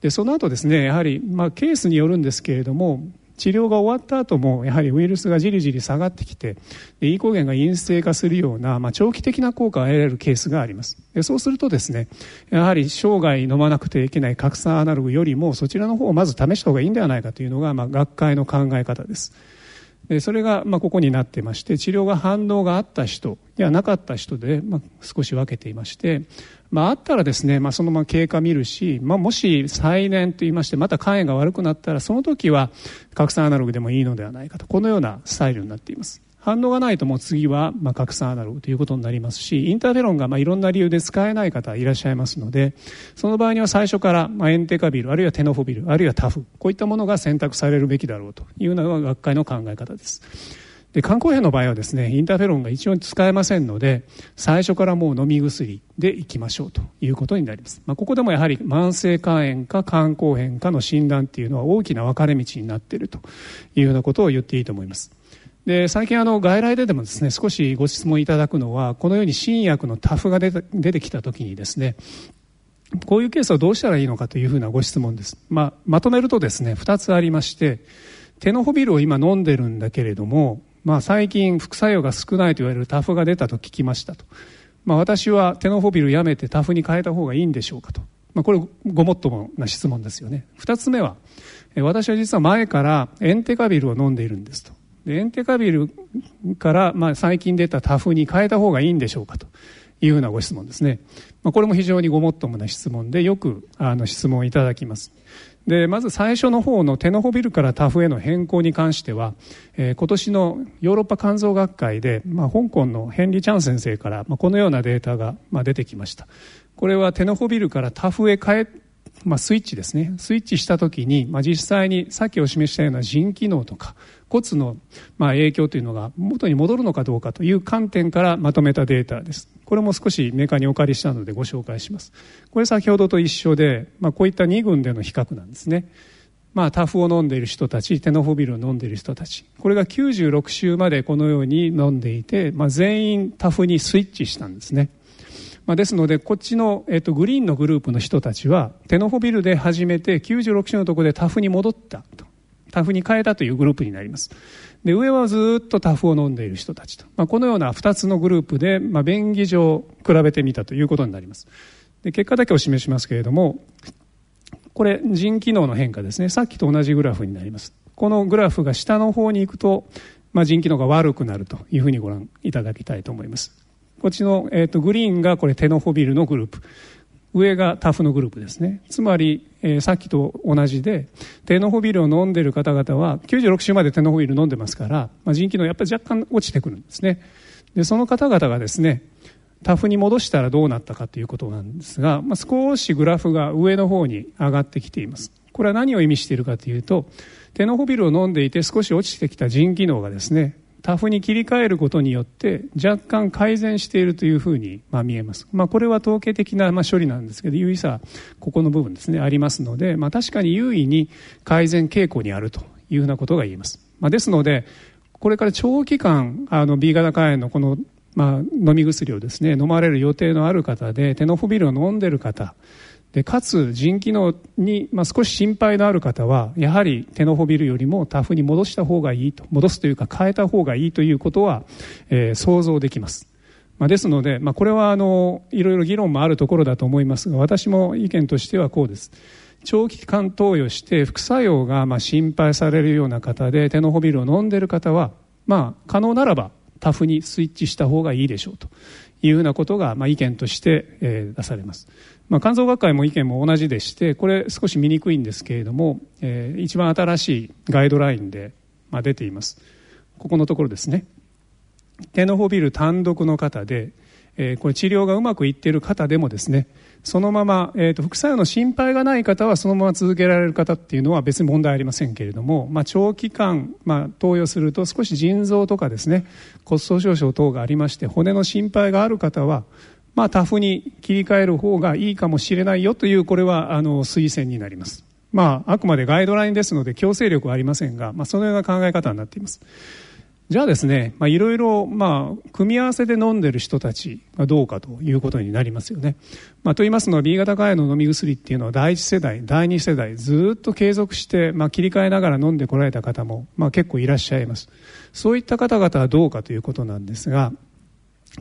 B: でその後ですねやはり、まあ、ケースによるんですけれども治療が終わった後もやはりウイルスがじりじり下がってきてで E 抗原が陰性化するような、まあ、長期的な効果が得られるケースがあります。でそうするとですねやはり生涯飲まなくてはいけない核酸アナログよりもそちらの方をまず試した方がいいんではないかというのが、まあ、学会の考え方です。それがまここになってまして治療が反応があった人やなかった人でま少し分けていまして、まあ、あったらですね、まあ、そのまま経過見るし、まあ、もし再燃といいましてまた肝炎が悪くなったらその時は拡散アナログでもいいのではないかとこのようなスタイルになっています。反応がないともう次はまあ拡散アナログということになりますしインターフェロンがまあいろんな理由で使えない方いらっしゃいますのでその場合には最初からまあエンテカビルあるいはテノフォビルあるいはタフこういったものが選択されるべきだろうというのが学会の考え方です。で肝硬変の場合はですねインターフェロンが一応使えませんので最初からもう飲み薬でいきましょうということになります、まあ、ここでもやはり慢性肝炎か肝硬変かの診断っていうのは大きな分かれ道になっているというようなことを言っていいと思います。で最近あの外来ででもですね少しご質問いただくのはこのように新薬のタフが出てきた時にですねこういうケースはどうしたらいいのかというふうなご質問です、まあ、まとめるとですね2つありましてテノホビルを今飲んでるんだけれども、まあ、最近副作用が少ないと言われるタフが出たと聞きましたと、まあ、私はテノホビルやめてタフに変えた方がいいんでしょうかと、まあ、これごもっともな質問ですよね。2つ目は私は実は前からエンテカビルを飲んでいるんですと。でエンテカビルから、まあ、最近出たタフに変えた方がいいんでしょうかというふうなご質問ですね、まあ、これも非常にごもっともな質問でよくあの質問いただきます。でまず最初の方のテノホビルからタフへの変更に関しては、えー、今年のヨーロッパ肝臓学会で、まあ、香港のヘンリー・チャン先生から、まあ、このようなデータが、まあ、出てきました。これはテノホビルからタフへ変えまあ、スイッチですね。スイッチした時に、まあ、実際にさっきお示したような腎機能とか骨のまあ影響というのが元に戻るのかどうかという観点からまとめたデータです。これも少しメーカーにお借りしたのでご紹介します。これ先ほどと一緒で、まあ、こういった2群での比較なんですね。まあ、タフを飲んでいる人たちテノフビルを飲んでいる人たち。これが96週までこのように飲んでいて、まあ、全員タフにスイッチしたんですね。まあ、ですのでこっちの、えっと、グリーンのグループの人たちはテノホビルで始めて96種のところでタフに戻ったと。タフに変えたというグループになります。で上はずっとタフを飲んでいる人たちと、まあ、このような2つのグループで、まあ、便宜上比べてみたということになります。で結果だけお示しますけれどもこれ腎機能の変化ですね。さっきと同じグラフになります。このグラフが下の方に行くと、まあ、腎機能が悪くなるというふうにご覧いただきたいと思います。こっちの、えーと、グリーンがこれテノフォビルのグループ。上がタフのグループですね。つまり、えー、さっきと同じでテノフォビルを飲んでる方々は96週までテノフォビル飲んでますから、まあ、腎機能やっぱり若干落ちてくるんですね。でその方々がですねタフに戻したらどうなったかということなんですが、まあ、少しグラフが上の方に上がってきています。これは何を意味しているかというとテノフォビルを飲んでいて少し落ちてきた腎機能がですねタフに切り替えることによって若干改善しているというふうにま見えます、まあ、これは統計的なま処理なんですけど有意差ここの部分ですねありますので、まあ、確かに優位に改善傾向にあるというふうなことが言えます、まあ、ですのでこれから長期間あの B 型肝炎のこのまあ飲み薬をですね飲まれる予定のある方でテノフォビルを飲んでいる方でかつ腎機能に、まあ、少し心配のある方はやはりテノフォビルよりもタフに戻した方がいいと戻すというか変えた方がいいということは、えー、想像できます、まあ、ですので、まあ、これはあのいろいろ議論もあるところだと思いますが私も意見としてはこうです長期間投与して副作用がまあ心配されるような方でテノフォビルを飲んでいる方は、まあ、可能ならばタフにスイッチした方がいいでしょうというようなことが、まあ、意見として、出されます。まあ、肝臓学会も意見も同じでしてこれ少し見にくいんですけれども、えー、一番新しいガイドラインで、まあ、出ています。ここのところですね。テノフォビル単独の方で、えー、これ治療がうまくいっている方でもですねそのまま、えーと、副作用の心配がない方はそのまま続けられる方っていうのは別に問題ありませんけれども、まあ、長期間、まあ、投与すると少し腎臓とかですね骨粗しょう症等がありまして骨の心配がある方はまあ、タフに切り替える方がいいかもしれないよというこれはあの推薦になります、まあ、あくまでガイドラインですので強制力はありませんが、まあ、そのような考え方になっていますじゃあですね、まあ、いろいろ、まあ、組み合わせで飲んでる人たちがどうかということになりますよね。まあ、と言いますのは B 型肝炎の飲み薬っていうのは第一世代、第二世代ずっと継続して、まあ、切り替えながら飲んでこられた方も、まあ、結構いらっしゃいます。そういった方々はどうかということなんですが、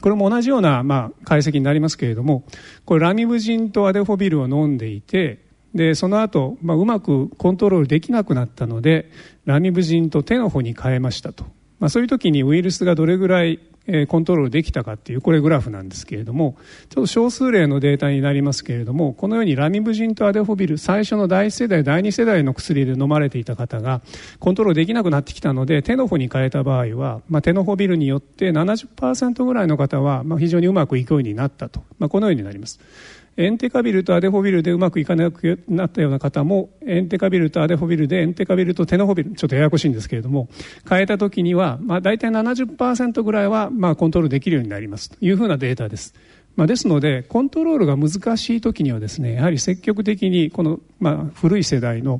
B: これも同じような、まあ、解析になりますけれどもこれラミブジンとアデフォビルを飲んでいてでその後、まあうまくコントロールできなくなったのでラミブジンとテノホに変えましたと、まあ、そういう時にウイルスがどれぐらいコントロールできたかっていうこれグラフなんですけれどもちょっと少数例のデータになりますけれどもこのようにラミブジンとアデフォビル最初の第1世代第2世代の薬で飲まれていた方がコントロールできなくなってきたのでテノホに変えた場合は、まあ、テノホビルによって70%ぐらいの方は、まあ、非常にうまくいくようになったと、まあ、このようになります。エンテカビルとアデフォビルでうまくいかなくなったような方もエンテカビルとアデフォビルでエンテカビルとテノホビルちょっとややこしいんですけれども変えた時には、まあ、大体70%ぐらいは、まあ、コントロールできるようになりますというふうなデータです。まあ、ですのでコントロールが難しい時にはですねやはり積極的にこの、まあ、古い世代の、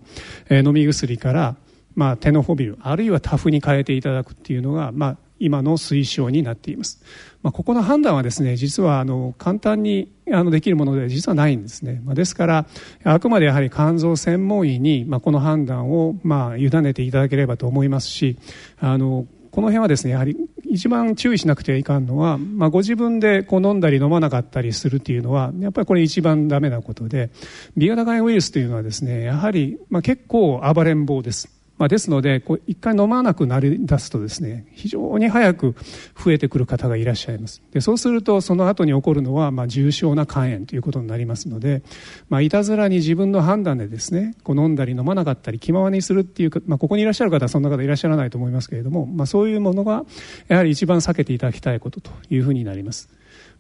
B: 飲み薬から、まあ、テノホビルあるいはタフに変えていただくっていうのが、まあ、今の推奨になっています。まあ、ここの判断はですね、実はあの簡単にあのできるもので実はないんですね。まあ、ですから、あくまでやはり肝臓専門医に、まあ、この判断を、まあ、委ねていただければと思いますし、あの、この辺はですね、やはり一番注意しなくてはいかんのは、まあ、ご自分でこう飲んだり飲まなかったりするっていうのは、やっぱりこれ一番ダメなことで、B 型肝炎ウイルスというのはですね、やはり、まあ、結構暴れん坊です。まあ、ですので、こう一回飲まなくなり出すとですね、非常に早く増えてくる方がいらっしゃいます。でそうすると、その後に起こるのは、まあ、重症な肝炎ということになりますので、まあ、いたずらに自分の判断でですね、こう飲んだり飲まなかったり、気ままにするっていうか、まあ、ここにいらっしゃる方はそんな方いらっしゃらないと思いますけれども、まあ、そういうものが、やはり一番避けていただきたいことというふうになります。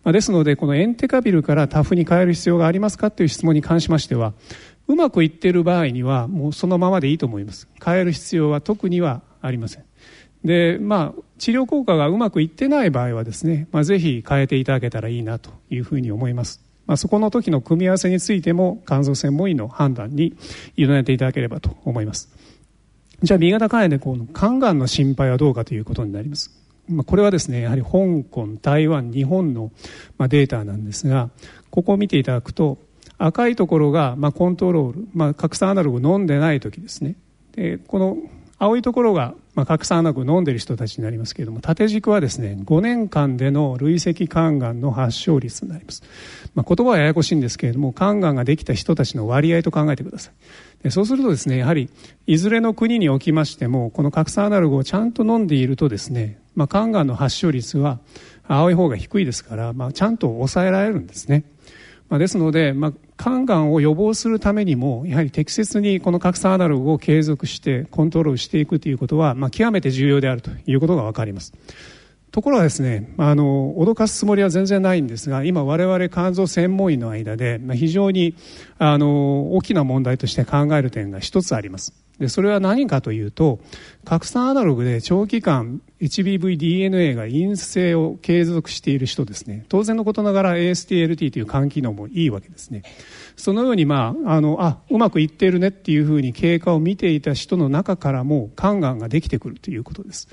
B: まあ、ですので、このエンテカビルからタフに変える必要がありますかという質問に関しましては、うまくいっている場合にはもうそのままでいいと思います。変える必要は特にはありません。でまあ治療効果がうまくいってない場合はですね、まあ、ぜひ変えていただけたらいいなというふうに思います、まあ、そこの時の組み合わせについても肝臓専門医の判断に委ねていただければと思います。じゃあ B 型肝炎でこの肝がんの心配はどうかということになります。まあ、これはですねやはり香港台湾日本のデータなんですがここを見ていただくと赤いところが、まあ、コントロール、まあ、拡散アナログを飲んでない時ですね。でこの青いところが、まあ、拡散アナログを飲んでる人たちになりますけれども縦軸はですね5年間での累積肝がんの発症率になります、まあ、言葉はややこしいんですけれども肝がんができた人たちの割合と考えてください。でそうするとですねやはりいずれの国におきましてもこの拡散アナログをちゃんと飲んでいるとですね、まあ、肝がんの発症率は青い方が低いですから、まあ、ちゃんと抑えられるんですね。まあ、ですので、まあ、肝がんを予防するためにもやはり適切にこの核酸アナログを継続してコントロールしていくということは、まあ、極めて重要であるということが分かります。ところがですねあの脅かすつもりは全然ないんですが今我々肝臓専門医の間で、まあ、非常にあの大きな問題として考える点が一つあります。でそれは何かというと核酸アナログで長期間 HBVDNA が陰性を継続している人ですね。当然のことながら ASTLT という肝機能もいいわけですね。そのようにまああのあうまくいっているねっていうふうに経過を見ていた人の中からも肝がんができてくるということです。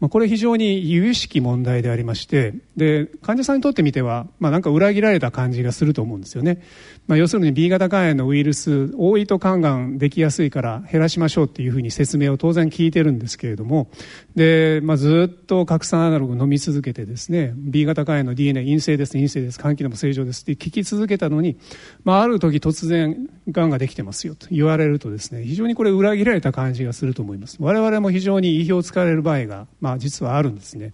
B: まあ、これ非常に由々しき問題でありましてで患者さんにとってみては、まあ、なんか裏切られた感じがすると思うんですよね、まあ、要するに B 型肝炎のウイルス多いと肝がんできやすいから減らしましょうっていうふうに説明を当然聞いてるんですけれどもで、まあ、ずっと核酸アナログ飲み続けてですね B 型肝炎の DNA 陰性です陰性です肝機能も正常ですって聞き続けたのに、まあ、ある時突然がんができてますよと言われるとですね非常にこれ裏切られた感じがすると思います我々も非常に意表をつかれる場合が、まあ、実はあるんですね。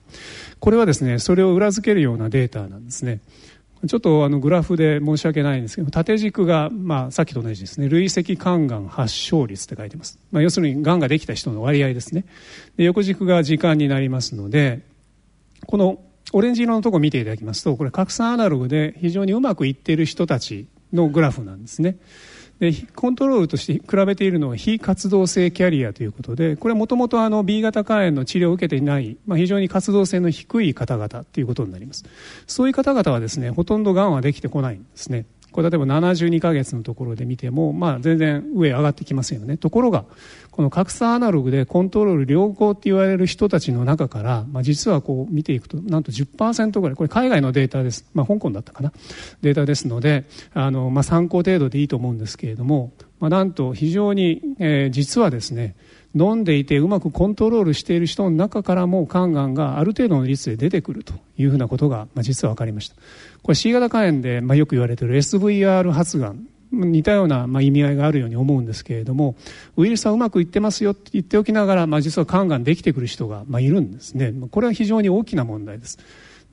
B: これはですね、それを裏付けるようなデータなんですね。ちょっとあのグラフで申し訳ないんですけど、縦軸が、まあ、さっきと同じですね、累積肝がん発症率って書いてます。まあ、要するに、がんができた人の割合ですね。で横軸が時間になりますので、このオレンジ色のところを見ていただきますと、これ、拡散アナログで非常にうまくいっている人たちのグラフなんですね。でコントロールとして比べているのは非活動性キャリアということでこれはもともと B 型肝炎の治療を受けていない、まあ、非常に活動性の低い方々ということになります。そういう方々はですねほとんどがんはできてこないんですね。これ例えば72ヶ月のところで見ても、まあ、全然上上がってきませんよね。ところがこの格差アナログでコントロール良好って言われる人たちの中から、まあ、実はこう見ていくとなんと10%ぐらい。これ海外のデータです、まあ、香港だったかな。データですのであの、まあ、参考程度でいいと思うんですけれども、まあ、なんと非常に、えー、実はですね飲んでいてうまくコントロールしている人の中からも肝がんがある程度の率で出てくるというふうなことが、まあ、実は分かりました。これ C 型肝炎で、まあ、よく言われている SVR 発がん似たような、まあ、意味合いがあるように思うんですけれどもウイルスはうまくいってますよって言っておきながら、まあ、実は肝がんできてくる人が、まあ、いるんですね。これは非常に大きな問題です。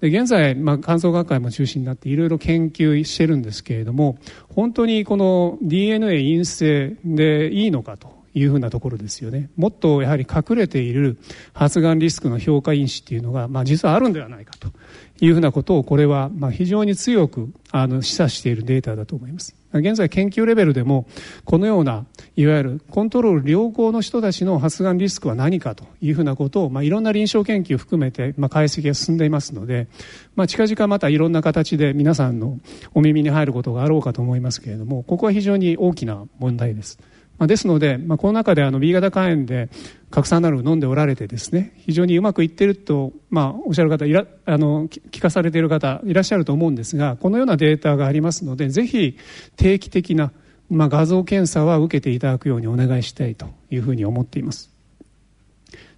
B: で現在、まあ、肝臓学会も中心になっていろいろ研究してるんですけれども本当にこの DNA 陰性でいいのかというふうなところですよね。もっとやはり隠れている発がんリスクの評価因子っていうのが、まあ、実はあるんではないかというふうなことをこれはま非常に強くあの示唆しているデータだと思います。現在研究レベルでもこのようないわゆるコントロール良好の人たちの発がんリスクは何かというふうなことを、まあ、いろんな臨床研究を含めて、まあ、解析が進んでいますので、まあ、近々またいろんな形で皆さんのお耳に入ることがあろうかと思いますけれどもここは非常に大きな問題です。まあ、ですので、まあ、この中であの B 型肝炎で核酸ナルを飲んでおられてですね非常にうまくいっていると、まあ、おっしゃる方いらあの聞かされている方いらっしゃると思うんですがこのようなデータがありますのでぜひ定期的な、まあ、画像検査は受けていただくようにお願いしたいというふうに思っています。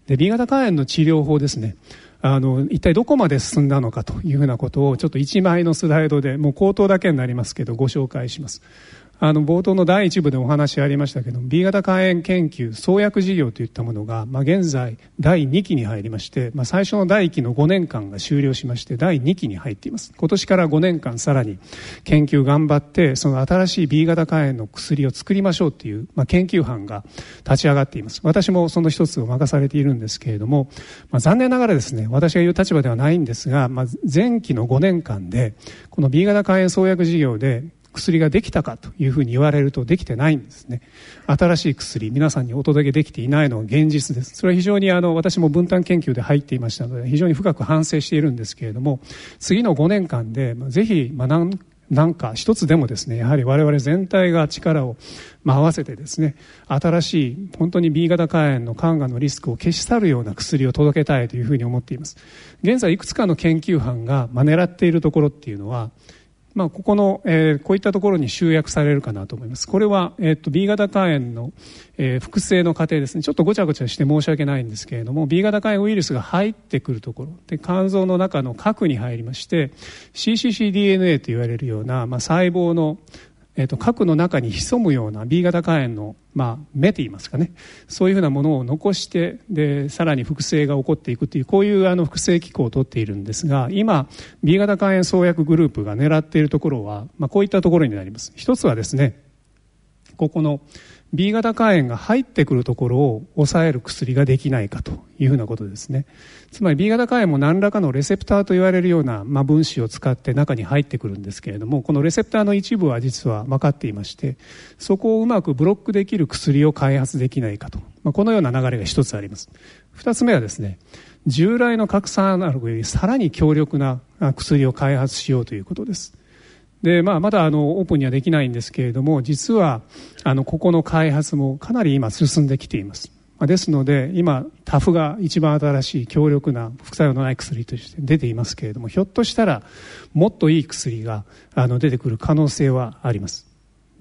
B: で B 型肝炎の治療法ですね。あの一体どこまで進んだのかというふうなことをちょっと1枚のスライドでもう口頭だけになりますけどご紹介します。あの冒頭の第一部でお話ありましたけど B 型肝炎研究創薬事業といったものが、まあ、現在第2期に入りまして、まあ、最初の第1期の5年間が終了しまして第2期に入っています。今年から5年間さらに研究頑張ってその新しい B 型肝炎の薬を作りましょうという、まあ、研究班が立ち上がっています。私もその一つを任されているんですけれども、まあ、残念ながらですね私が言う立場ではないんですが、まあ、前期の5年間でこの B 型肝炎創薬事業で薬ができたかというふうに言われるとできてないんですね新しい薬皆さんにお届けできていないのが現実ですそれは非常にあの私も分担研究で入っていましたので非常に深く反省しているんですけれども次の5年間でぜひ、まあ、何なんか一つでもですね、やはり我々全体が力を、まあ、合わせてですね、新しい本当に B 型肝炎の肝がんのリスクを消し去るような薬を届けたいというふうに思っています。現在いくつかの研究班が、まあ、狙っているところっていうのは、まあ、ここの、えー、こういったところに集約されるかなと思います。これは、えっ、と、B 型肝炎の、えー、複製の過程ですね。ちょっとごちゃごちゃして申し訳ないんですけれども、B 型肝炎ウイルスが入ってくるところ、で、肝臓の中の核に入りまして、CCCDNA と言われるような、まあ、細胞の、えーと、核の中に潜むような B 型肝炎の、まあ、目といいますかね。そういうふうなものを残してでさらに複製が起こっていくというこういうあの複製機構を取っているんですが今 B 型肝炎創薬グループが狙っているところは、まあ、こういったところになります。一つはですねここの B 型肝炎が入ってくるところを抑える薬ができないかというふうなことですね。つまり B 型肝炎も何らかのレセプターと言われるような、まあ、分子を使って中に入ってくるんですけれどもこのレセプターの一部は実は分かっていましてそこをうまくブロックできる薬を開発できないかと、まあ、このような流れが一つあります。二つ目はですね従来の核酸アナログよりさらに強力な薬を開発しようということです。で、まあ、まだあのオープンにはできないんですけれども実はあのここの開発もかなり今進んできています。ですので今タフが一番新しい強力な副作用のない薬として出ていますけれどもひょっとしたらもっといい薬があの出てくる可能性はあります。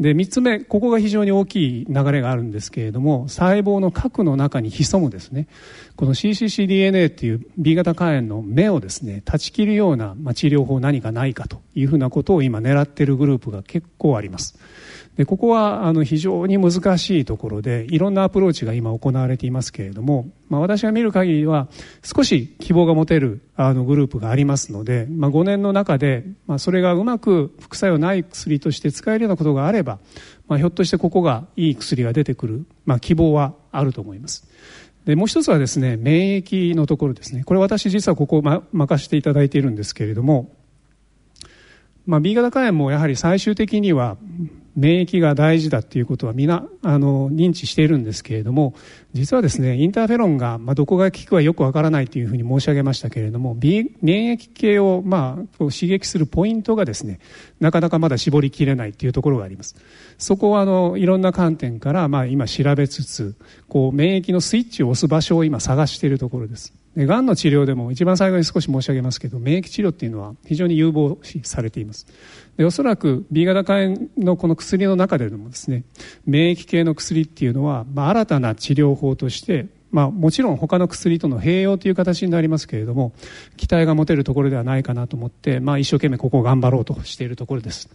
B: で3つ目ここが非常に大きい流れがあるんですけれども細胞の核の中に潜むですね。この CCCDNA っていう B 型肝炎の目をですね断ち切るような、まあ、治療法何かないかというふうなことを今狙っているグループが結構あります。でここはあの非常に難しいところでいろんなアプローチが今行われていますけれども、まあ、私が見る限りは少し希望が持てるあのグループがありますので、まあ、5年の中で、まあ、それがうまく副作用ない薬として使えるようなことがあれば、まあ、ひょっとしてここがいい薬が出てくる、まあ、希望はあると思います。でもう一つはですね免疫のところですね。これ私実はここを、ま、任せていただいているんですけれどもまあ、B 型肝炎もやはり最終的には免疫が大事だということは皆あの認知しているんですけれども実はですねインターフェロンが、まあ、どこが効くかよくわからないというふうに申し上げましたけれども、免疫系を、まあ、刺激するポイントがですねなかなかまだ絞りきれないというところがあります。そこはあのいろんな観点から、まあ、今調べつつこう免疫のスイッチを押す場所を今探しているところです。でがんの治療でも一番最後に少し申し上げますけど免疫治療っていうのは非常に有望視されています。でおそらく B 型肝炎のこの薬の中でもですね免疫系の薬っていうのは、まあ、新たな治療法としてまあ、もちろん他の薬との併用という形になりますけれども期待が持てるところではないかなと思って、まあ、一生懸命ここを頑張ろうとしているところです。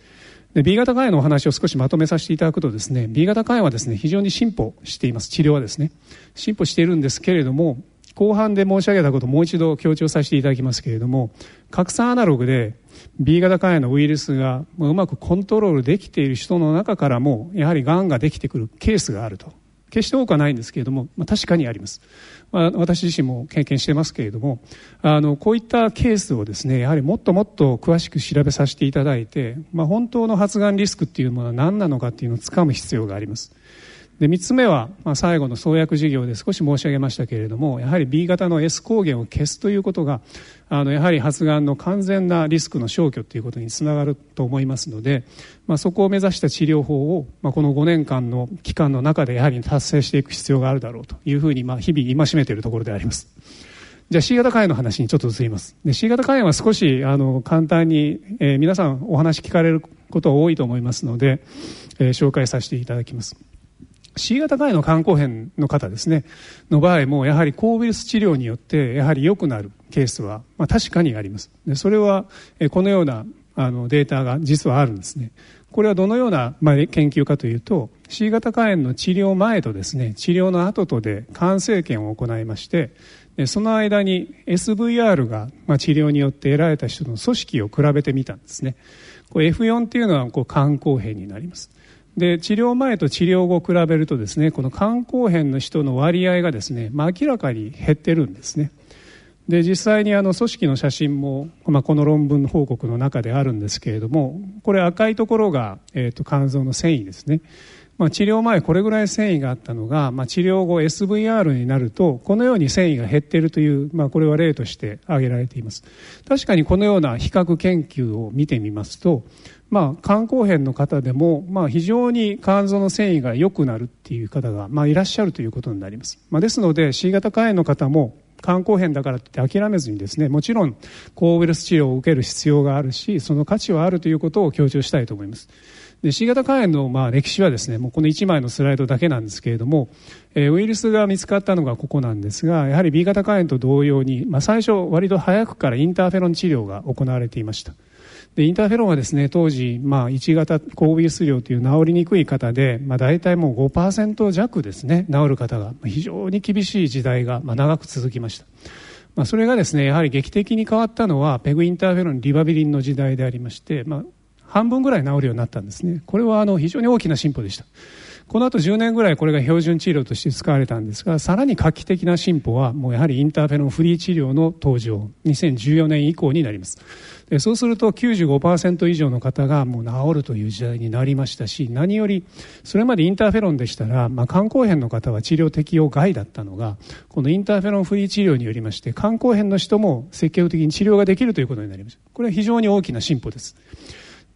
B: で B 型肝炎のお話を少しまとめさせていただくとですね B 型肝炎はですね非常に進歩しています。治療はですね進歩しているんですけれども後半で申し上げたことをもう一度強調させていただきますけれども拡散アナログで B 型肝炎のウイルスがうまくコントロールできている人の中からもやはりがんができてくるケースがあると。決して多くはないんですけれども、まあ、確かにあります、まあ、私自身も経験してますけれどもあのこういったケースをですねやはりもっともっと詳しく調べさせていただいて、まあ、本当の発がんリスクっていうものは何なのかっていうのをつかむ必要があります。で3つ目は、まあ、最後の創薬事業で少し申し上げましたけれどもやはり B 型の S 抗原を消すということがあのやはり発がんの完全なリスクの消去ということにつながると思いますので、まあ、そこを目指した治療法を、まあ、この5年間の期間の中でやはり達成していく必要があるだろうというふうに、まあ、日々戒めているところであります。じゃあ C 型肝炎の話にちょっと移ります。で C 型肝炎は少しあの簡単に、えー、皆さんお話聞かれることが多いと思いますので、えー、紹介させていただきます。C 型肝炎の肝硬変の方ですね、の場合も、やはり抗ウイルス治療によって、やはり良くなるケースは、まあ、確かにあります。でそれは、このようなあのデータが実はあるんですね。これはどのような、まあ、研究かというと、C 型肝炎の治療前とですね、治療の後とで肝生検を行いまして、その間に SVR が、まあ、治療によって得られた人の組織を比べてみたんですね。これ F4 っていうのはこう肝硬変になります。で治療前と治療後を比べるとですねこの肝硬変の人の割合がですね、まあ、明らかに減ってるんですね。で実際にあの組織の写真も、まあ、この論文報告の中であるんですけれどもこれ赤いところが、えーと、肝臓の繊維ですね、まあ、治療前これぐらい繊維があったのが、まあ、治療後 SVR になるとこのように繊維が減っているという、まあ、これは例として挙げられています。確かにこのような比較研究を見てみますとまあ、肝硬変の方でも、まあ、非常に肝臓の繊維が良くなるっていう方が、まあ、いらっしゃるということになります、まあ、ですので C 型肝炎の方も肝硬変だからって諦めずにですねもちろん抗ウイルス治療を受ける必要があるしその価値はあるということを強調したいと思います。で C 型肝炎のまあ歴史はですねもうこの1枚のスライドだけなんですけれども、えー、ウイルスが見つかったのがここなんですがやはり B 型肝炎と同様に、まあ、最初割と早くからインターフェロン治療が行われていました。でインターフェロンはですね当時、まあ、1型抗ウイルス量という治りにくい方で、まあ、大体もう5%弱ですね治る方が。非常に厳しい時代が、まあ、長く続きました。まあ、それがですねやはり劇的に変わったのはペグインターフェロンリバビリンの時代でありまして、まあ、半分ぐらい治るようになったんですね。これはあの非常に大きな進歩でした。この後10年ぐらいこれが標準治療として使われたんですがさらに画期的な進歩はもうやはりインターフェロンフリー治療の登場。2014年以降になります。そうすると95%以上の方がもう治るという時代になりましたし何よりそれまでインターフェロンでしたら、まあ、肝硬変の方は治療適用外だったのがこのインターフェロンフリー治療によりまして肝硬変の人も積極的に治療ができるということになりました。これは非常に大きな進歩です。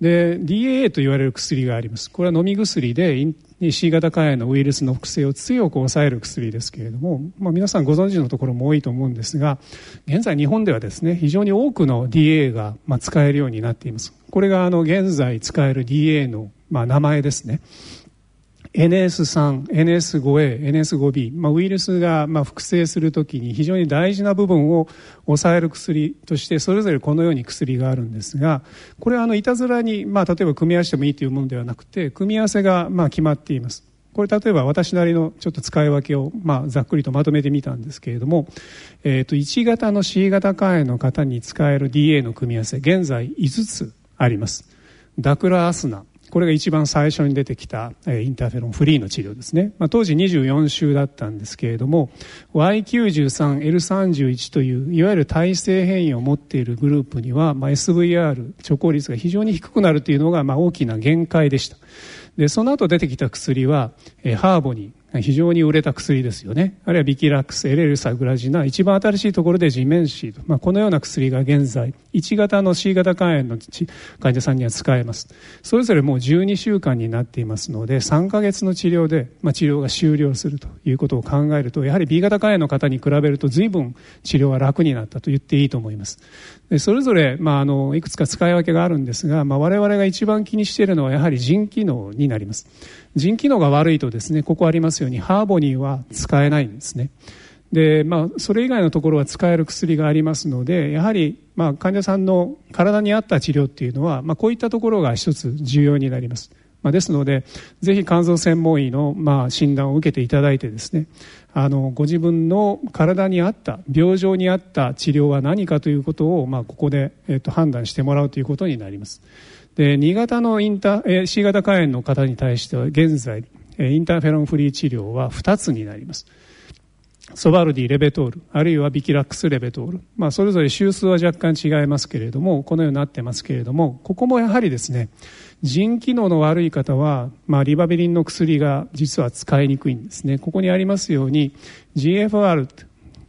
B: で DAA と言われる薬があります。これは飲み薬で C 型肝炎のウイルスの複製を強く抑える薬ですけれども、まあ、皆さんご存知のところも多いと思うんですが現在日本ではですね非常に多くの DA がま使えるようになっています。これがあの現在使える DA のまあ名前ですね。NS3、NS5A、NS5B、まあ、ウイルスがまあ複製するときに非常に大事な部分を抑える薬としてそれぞれこのように薬があるんですがこれはあのいたずらに、まあ、例えば組み合わせてもいいというものではなくて組み合わせがまあ決まっています。これ例えば私なりのちょっと使い分けを、まあ、ざっくりとまとめてみたんですけれども、えー、と1型の C 型肝炎の方に使える DA の組み合わせ現在5つありますダクラアスナこれが一番最初に出てきた、えインターフェロンフリーの治療ですね。まあ、当時24週だったんですけれども、Y93、L31 という、いわゆる体性変異を持っているグループには、まあ、SVR、貯効率が非常に低くなるというのが、まあ、大きな限界でした。で、その後出てきた薬は、えハーボニー、非常に売れた薬ですよね。あるいはビキラックス、エレルサグラジナ、一番新しいところでジメンシード。まあ、このような薬が現在、1型の C 型肝炎の患者さんには使えます。それぞれもう12週間になっていますので、3ヶ月の治療で、まあ、治療が終了するということを考えると、やはり B 型肝炎の方に比べると随分治療は楽になったと言っていいと思います。でそれぞれ、まあ、あの、いくつか使い分けがあるんですが、まあ、我々が一番気にしているのはやはり腎機能になります。腎機能が悪いとですね、ここありますように、ハーボニーは使えないんですね。で、まあ、それ以外のところは使える薬がありますのでやはり、まあ、患者さんの体に合った治療っていうのは、まあ、こういったところが一つ重要になります。まあ、ですので、ぜひ肝臓専門医の、まあ、診断を受けていただいてですね、あの、ご自分の体に合った、病状に合った治療は何かということを、まあ、ここで、えっと、判断してもらうということになります。で、2型のインター、C 型肝炎の方に対しては、現在、インターフェロンフリー治療は2つになります。ソバルディ、レベトール、あるいはビキラックス、レベトール。まあ、それぞれ周数は若干違いますけれども、このようになってますけれども、ここもやはりですね、腎機能の悪い方は、まあ、リバビリンの薬が実は使いにくいんですね。ここにありますように、GFR、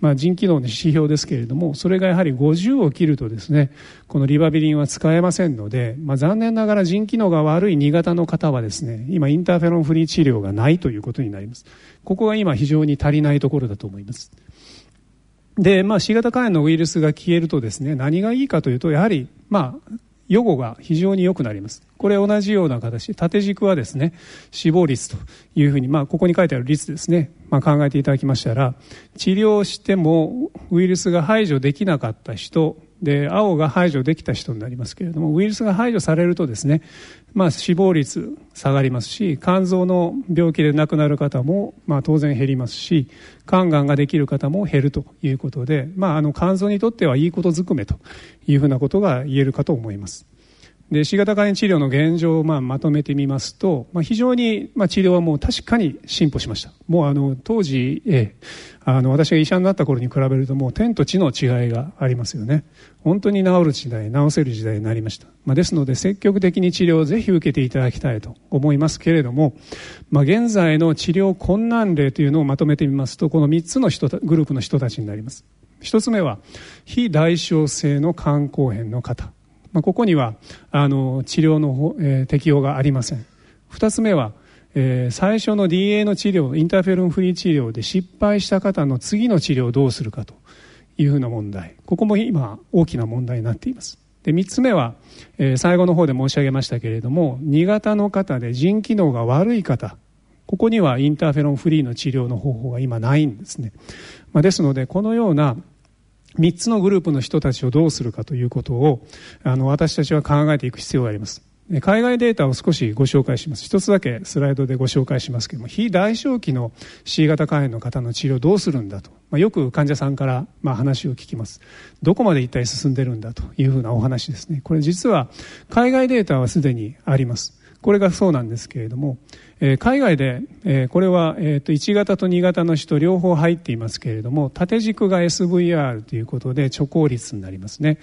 B: まあ、腎機能の指標ですけれども、それがやはり50を切るとですね、このリバビリンは使えませんので、まあ、残念ながら腎機能が悪い2型の方はですね、今インターフェロンフリー治療がないということになります。ここが今非常に足りないところだと思います。で、まあ、C 型肝炎のウイルスが消えるとですね、何がいいかというと、やはり、まあ、予後が非常に良くなります。これ同じような形、縦軸はですね、死亡率というふうに、まあ、ここに書いてある率ですね、まあ、考えていただきましたら、治療してもウイルスが排除できなかった人、で、青が排除できた人になりますけれども、ウイルスが排除されるとですね、まあ、死亡率下がりますし、肝臓の病気で亡くなる方も、まあ、当然減りますし、肝がんができる方も減るということで、まあ、あの、肝臓にとってはいいことずくめというふうなことが言えるかと思います。で C 型肝炎治療の現状をまあまとめてみますと、まあ、非常にまあ治療はもう確かに進歩しました。もうあの当時、えあの私が医者になった頃に比べるともう天と地の違いがありますよね。本当に治る時代治せる時代になりました、まあ、ですので積極的に治療をぜひ受けていただきたいと思いますけれども、まあ、現在の治療困難例というのをまとめてみますとこの3つの人グループの人たちになります。一つ目は非代償性の肝硬変の方。まあ、ここにはあの治療の、えー、適用がありません。2つ目は、えー、最初の DA の治療インターフェロンフリー治療で失敗した方の次の治療をどうするかというふうな問題。ここも今大きな問題になっています。で3つ目は、えー、最後の方で申し上げましたけれども2型の方で腎機能が悪い方。ここにはインターフェロンフリーの治療の方法が今ないんですね、まあ、ですのでこのような3つのグループの人たちをどうするかということをあの私たちは考えていく必要があります。海外データを少しご紹介します。一つだけスライドでご紹介しますけども非代償期の C 型肝炎の方の治療どうするんだと、まあ、よく患者さんからまあ話を聞きます。どこまで一体進んでるんだというふうなお話ですね。これ実は海外データはすでにあります。これがそうなんですけれどもえ海外で、えこれは、えー、と1型と2型の人両方入っていますけれども縦軸が SVR ということで貯効率になりますね。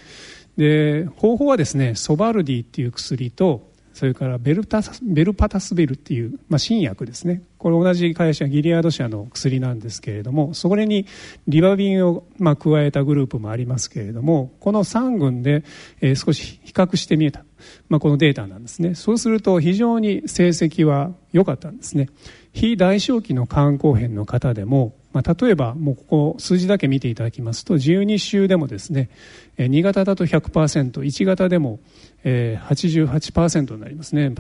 B: で方法はですねソバルディっていう薬とそれからベルタベルパタスベルっていう、まあ、新薬ですね。これ同じ会社ギリアード社の薬なんですけれどもそれにリバビンを、まあ、加えたグループもありますけれどもこの3群で、えー、少し比較してみた、まあ、このデータなんですね。そうすると非常に成績は良かったんですね。非代償期の肝硬変の方でもまあ、例えばもうここ数字だけ見ていただきますと12週でもですね2型だと 100%1 型でも88%になりますね、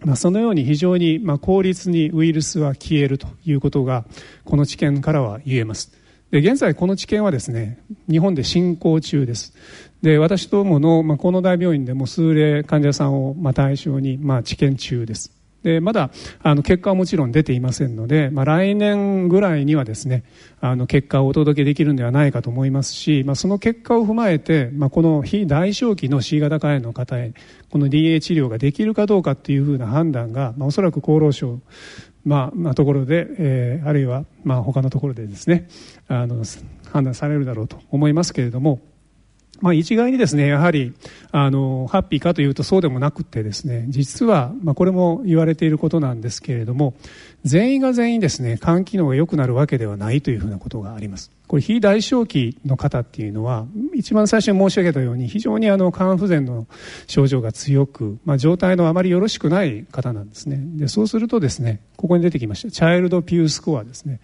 B: まあ、そのように非常にまあ効率にウイルスは消えるということがこの知見からは言えます。で現在この知見はですね日本で進行中です。で私どもの、まあ、この大病院でも数例患者さんをまあ対象にまあ治験中です。でまだあの結果はもちろん出ていませんので、まあ、来年ぐらいにはですねあの結果をお届けできるのではないかと思いますし、まあ、その結果を踏まえて、まあ、この非代償期の C 型肝炎の方へこの DA 治療ができるかどうかというふうな判断が、まあ、おそらく厚労省まあ、まあ、ところで、えー、あるいは、まあ、他のところでですねあの判断されるだろうと思いますけれどもまあ、一概にですね、やはり、あの、ハッピーかというとそうでもなくてですね、実は、まあ、これも言われていることなんですけれども、全員が全員ですね、肝機能が良くなるわけではないというふうなことがあります。これ、非代償期の方っていうのは、一番最初に申し上げたように、非常にあの、肝不全の症状が強く、まあ、状態のあまりよろしくない方なんですね。で、そうするとですね、ここに出てきました、チャイルドピュースコアですね。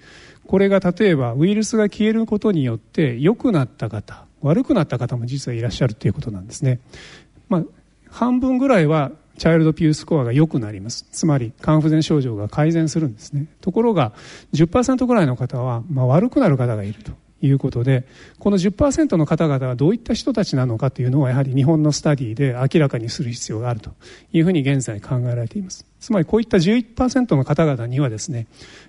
B: これが例えば、ウイルスが消えることによって良くなった方、悪くなった方も実はいらっしゃるということなんですね。まあ、半分ぐらいはチャイルドピュースコアが良くなります。つまり肝不全症状が改善するんですね。ところが10%ぐらいの方は、まあ、悪くなる方がいるということでこの10%の方々はどういった人たちなのかというのはやはり日本のスタディで明らかにする必要があるというふうに現在考えられています。つまりこういった11%の方々にはですね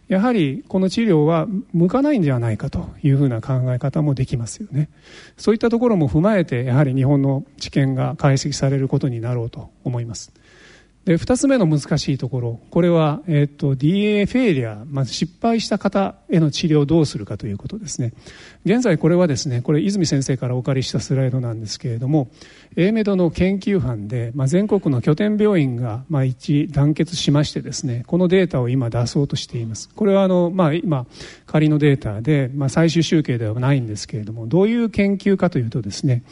B: やはりこの治療は向かないんではないかというふうな考え方もできますよね。そういったところも踏まえてやはり日本の知見が解析されることになろうと思います。で2つ目の難しいところ。これは、えーと、DA フェイリアまず失敗した方への治療をどうするかということですね。現在これはですねこれ泉先生からお借りしたスライドなんですけれども A メドの研究班で、まあ、全国の拠点病院が、まあ、一致団結しましてですねこのデータを今出そうとしています。これはあの、まあ、今仮のデータで、まあ、最終集計ではないんですけれどもどういう研究かというとですね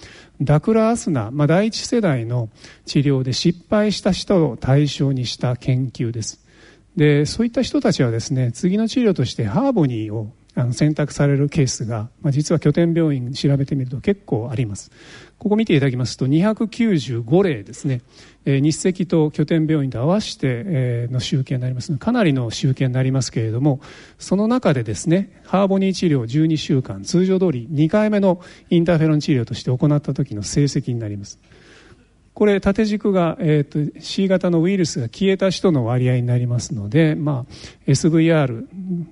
B: ダクラアスナ、まあ、第一世代の治療で失敗した人を対象にした研究です。で、そういった人たちはですね、次の治療としてハーボニーをあの選択されるケースが、まあ、実は拠点病院調べてみると結構あります。ここ見ていただきますと295例ですね、えー、日赤と拠点病院と合わせて、えー、の集計になりますのでかなりの集計になりますけれどもその中でですねハーボニー治療12週間通常通り2回目のインターフェロン治療として行った時の成績になりますこれ縦軸が、えーと、C 型のウイルスが消えた人の割合になりますので、まあ、SVR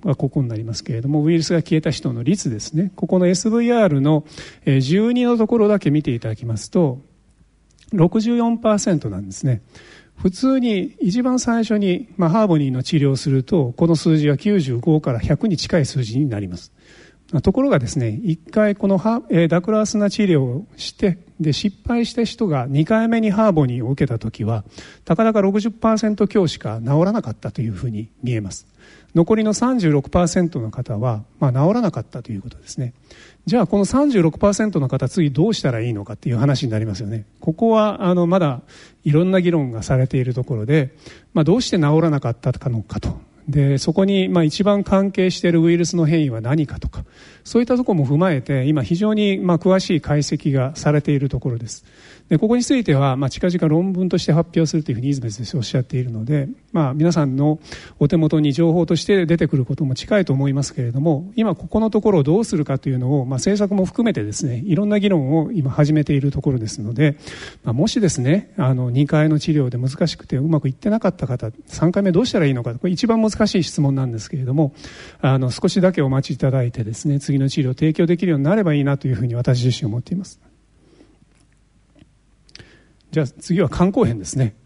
B: はここになりますけれどもウイルスが消えた人の率ですね。ここの SVR の12のところだけ見ていただきますと64%なんですね。普通に一番最初に、まあ、ハーボニーの治療をするとこの数字は95から100に近い数字になります。ところがですね一回このダクラースナ治療をしてで失敗した人が2回目にハーボニーを受けた時はたかだか60%強しか治らなかったというふうに見えます。残りの36%の方は、まあ、治らなかったということですね。じゃあこの36%の方次どうしたらいいのかっていう話になりますよね。ここはあのまだいろんな議論がされているところで、まあ、どうして治らなかったのかと。でそこにまあ一番関係しているウイルスの変異は何かとかそういったところも踏まえて今非常にまあ詳しい解析がされているところです。でここについては、まあ、近々論文として発表するというふうに泉先生おっしゃっているので、まあ、皆さんのお手元に情報として出てくることも近いと思いますけれども今ここのところをどうするかというのを、まあ、政策も含めてですねいろんな議論を今始めているところですので、まあ、もしですねあの2回の治療で難しくてうまくいってなかった方3回目どうしたらいいのかこれ一番難しい質問なんですけれどもあの少しだけお待ちいただいてですね次の治療を提供できるようになればいいなというふうに私自身思っています。じゃあ次は肝硬変ですね。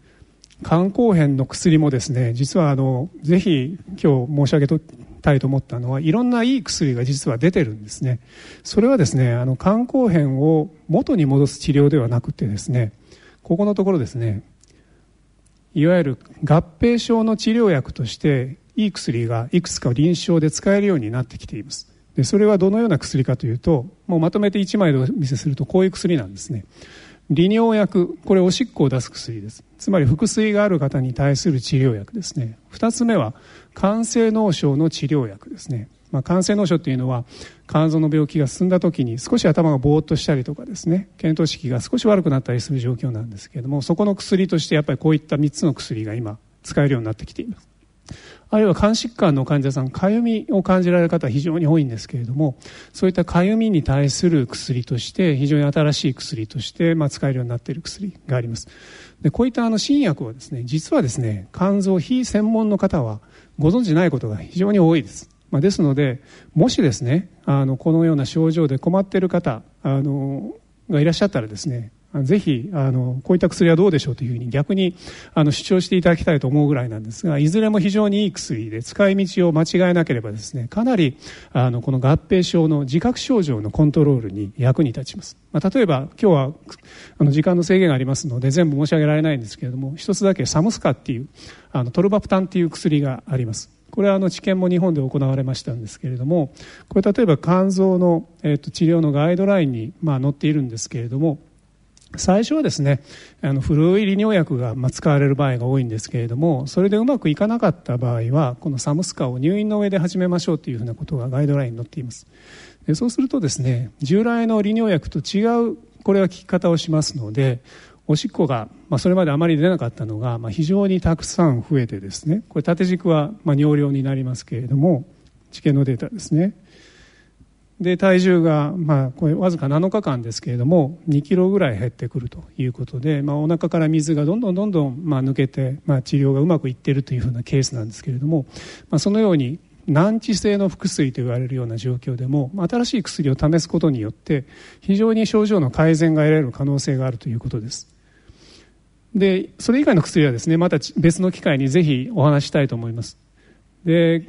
B: 肝硬変の薬もですね実はあのぜひ今日申し上げたいと思ったのはいろんないい薬が実は出てるんですね。それはですねあの肝硬変を元に戻す治療ではなくてですねここのところですねいわゆる合併症の治療薬としていい薬がいくつか臨床で使えるようになってきています。でそれはどのような薬かというともうまとめて1枚でお見せするとこういう薬なんですね。利尿薬これおしっこを出す薬です。つまり腹水がある方に対する治療薬ですね。2つ目は肝性脳症の治療薬ですね、まあ、肝性脳症っていうのは肝臓の病気が進んだ時に少し頭がぼーっとしたりとかですね。見当識が少し悪くなったりする状況なんですけれどもそこの薬としてやっぱりこういった3つの薬が今使えるようになってきています。あるいは肝疾患の患者さん、かゆみを感じられる方は非常に多いんですけれども、そういったかゆみに対する薬として、非常に新しい薬として、まあ、使えるようになっている薬があります。で、こういったあの新薬はですね、実はですね、肝臓非専門の方はご存知ないことが非常に多いです。まあ、ですので、もしですね、あの、このような症状で困っている方、あの、がいらっしゃったらですね、ぜひあのこういった薬はどうでしょうというふうに逆にあの主張していただきたいと思うぐらいなんですがいずれも非常にいい薬で使い道を間違えなければですねかなりあのこの合併症の自覚症状のコントロールに役に立ちます、まあ、例えば今日はあの時間の制限がありますので全部申し上げられないんですけれども一つだけサムスカっていうあのトルバプタンっていう薬があります。これはあの治験も日本で行われましたんですけれどもこれ例えば肝臓の、えー、と治療のガイドラインに、まあ、載っているんですけれども最初はですねあの古い利尿薬が使われる場合が多いんですけれどもそれでうまくいかなかった場合はこのサムスカを入院の上で始めましょうというふうなことがガイドラインに載っています。でそうするとですね従来の利尿薬と違うこれは効き方をしますのでおしっこが、まあ、それまであまり出なかったのが、まあ、非常にたくさん増えてですねこれ縦軸は、まあ、尿量になりますけれども治験のデータですね。で体重が、まあ、これわずか7日間ですけれども2キロぐらい減ってくるということで、まあ、お腹から水がどんどんどんどん、まあ、抜けて、まあ、治療がうまくいっているというふうなケースなんですけれども、まあ、そのように難治性の腹水と言われるような状況でも新しい薬を試すことによって非常に症状の改善が得られる可能性があるということですで、それ以外の薬はですね、また別の機会にぜひお話したいと思います。で、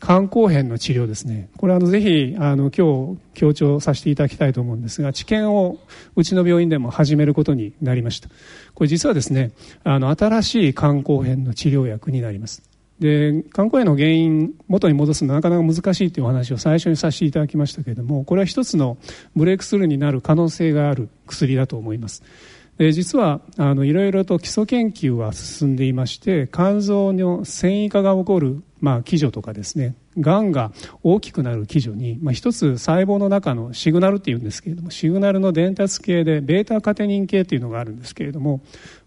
B: 肝硬変の治療ですね。これはあのぜひ、あの、今日強調させていただきたいと思うんですが、治験をうちの病院でも始めることになりました。これ実はですね、あの、新しい肝硬変の治療薬になります。で、肝硬変の原因、元に戻すのはなかなか難しいというお話を最初にさせていただきましたけれども、これは一つのブレイクスルーになる可能性がある薬だと思います。で実はあのいろいろと基礎研究は進んでいまして肝臓の繊維化が起こる、まあ、基準とかですねがんが大きくなる基準に、まあ、一つ細胞の中のシグナルっていうんですけれどもシグナルの伝達系でベータカテニン系っていうのがあるんですけれども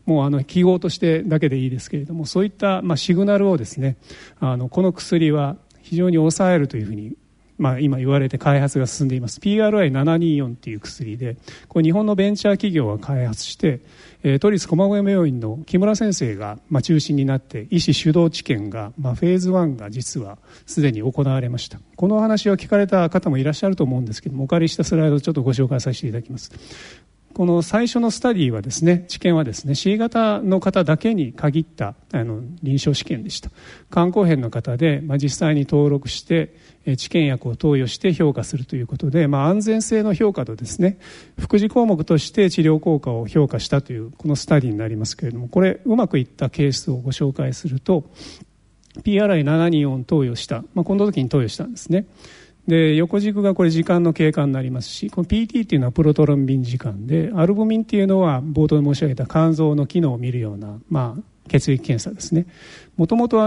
B: もうあの記号としてだけでいいですけれどもそういった、まあ、シグナルをですねあのこの薬は非常に抑えるというふうにまあ、今言われて開発が進んでいます。PRI724 っていう薬でこれ日本のベンチャー企業が開発して、えー、都立駒込病院の木村先生が、まあ、中心になって医師主導治験が、まあ、フェーズ1が実はすでに行われました。このお話を聞かれた方もいらっしゃると思うんですけどもお借りしたスライドをちょっとご紹介させていただきます。この最初のスタディはですね、治験はですね、C 型の方だけに限ったあの臨床試験でした。肝硬変の方で、まあ、実際に登録して、治験薬を投与して評価するということで、まあ、安全性の評価とですね、副次項目として治療効果を評価したという、このスタディになりますけれども、これ、うまくいったケースをご紹介すると、PRI724 投与した、まあ、この時に投与したんですね。で横軸がこれ時間の経過になりますしこの PT っていうのはプロトロンビン時間でアルブミンっていうのは冒頭で申し上げた肝臓の機能を見るような、まあ、血液検査ですね。もともと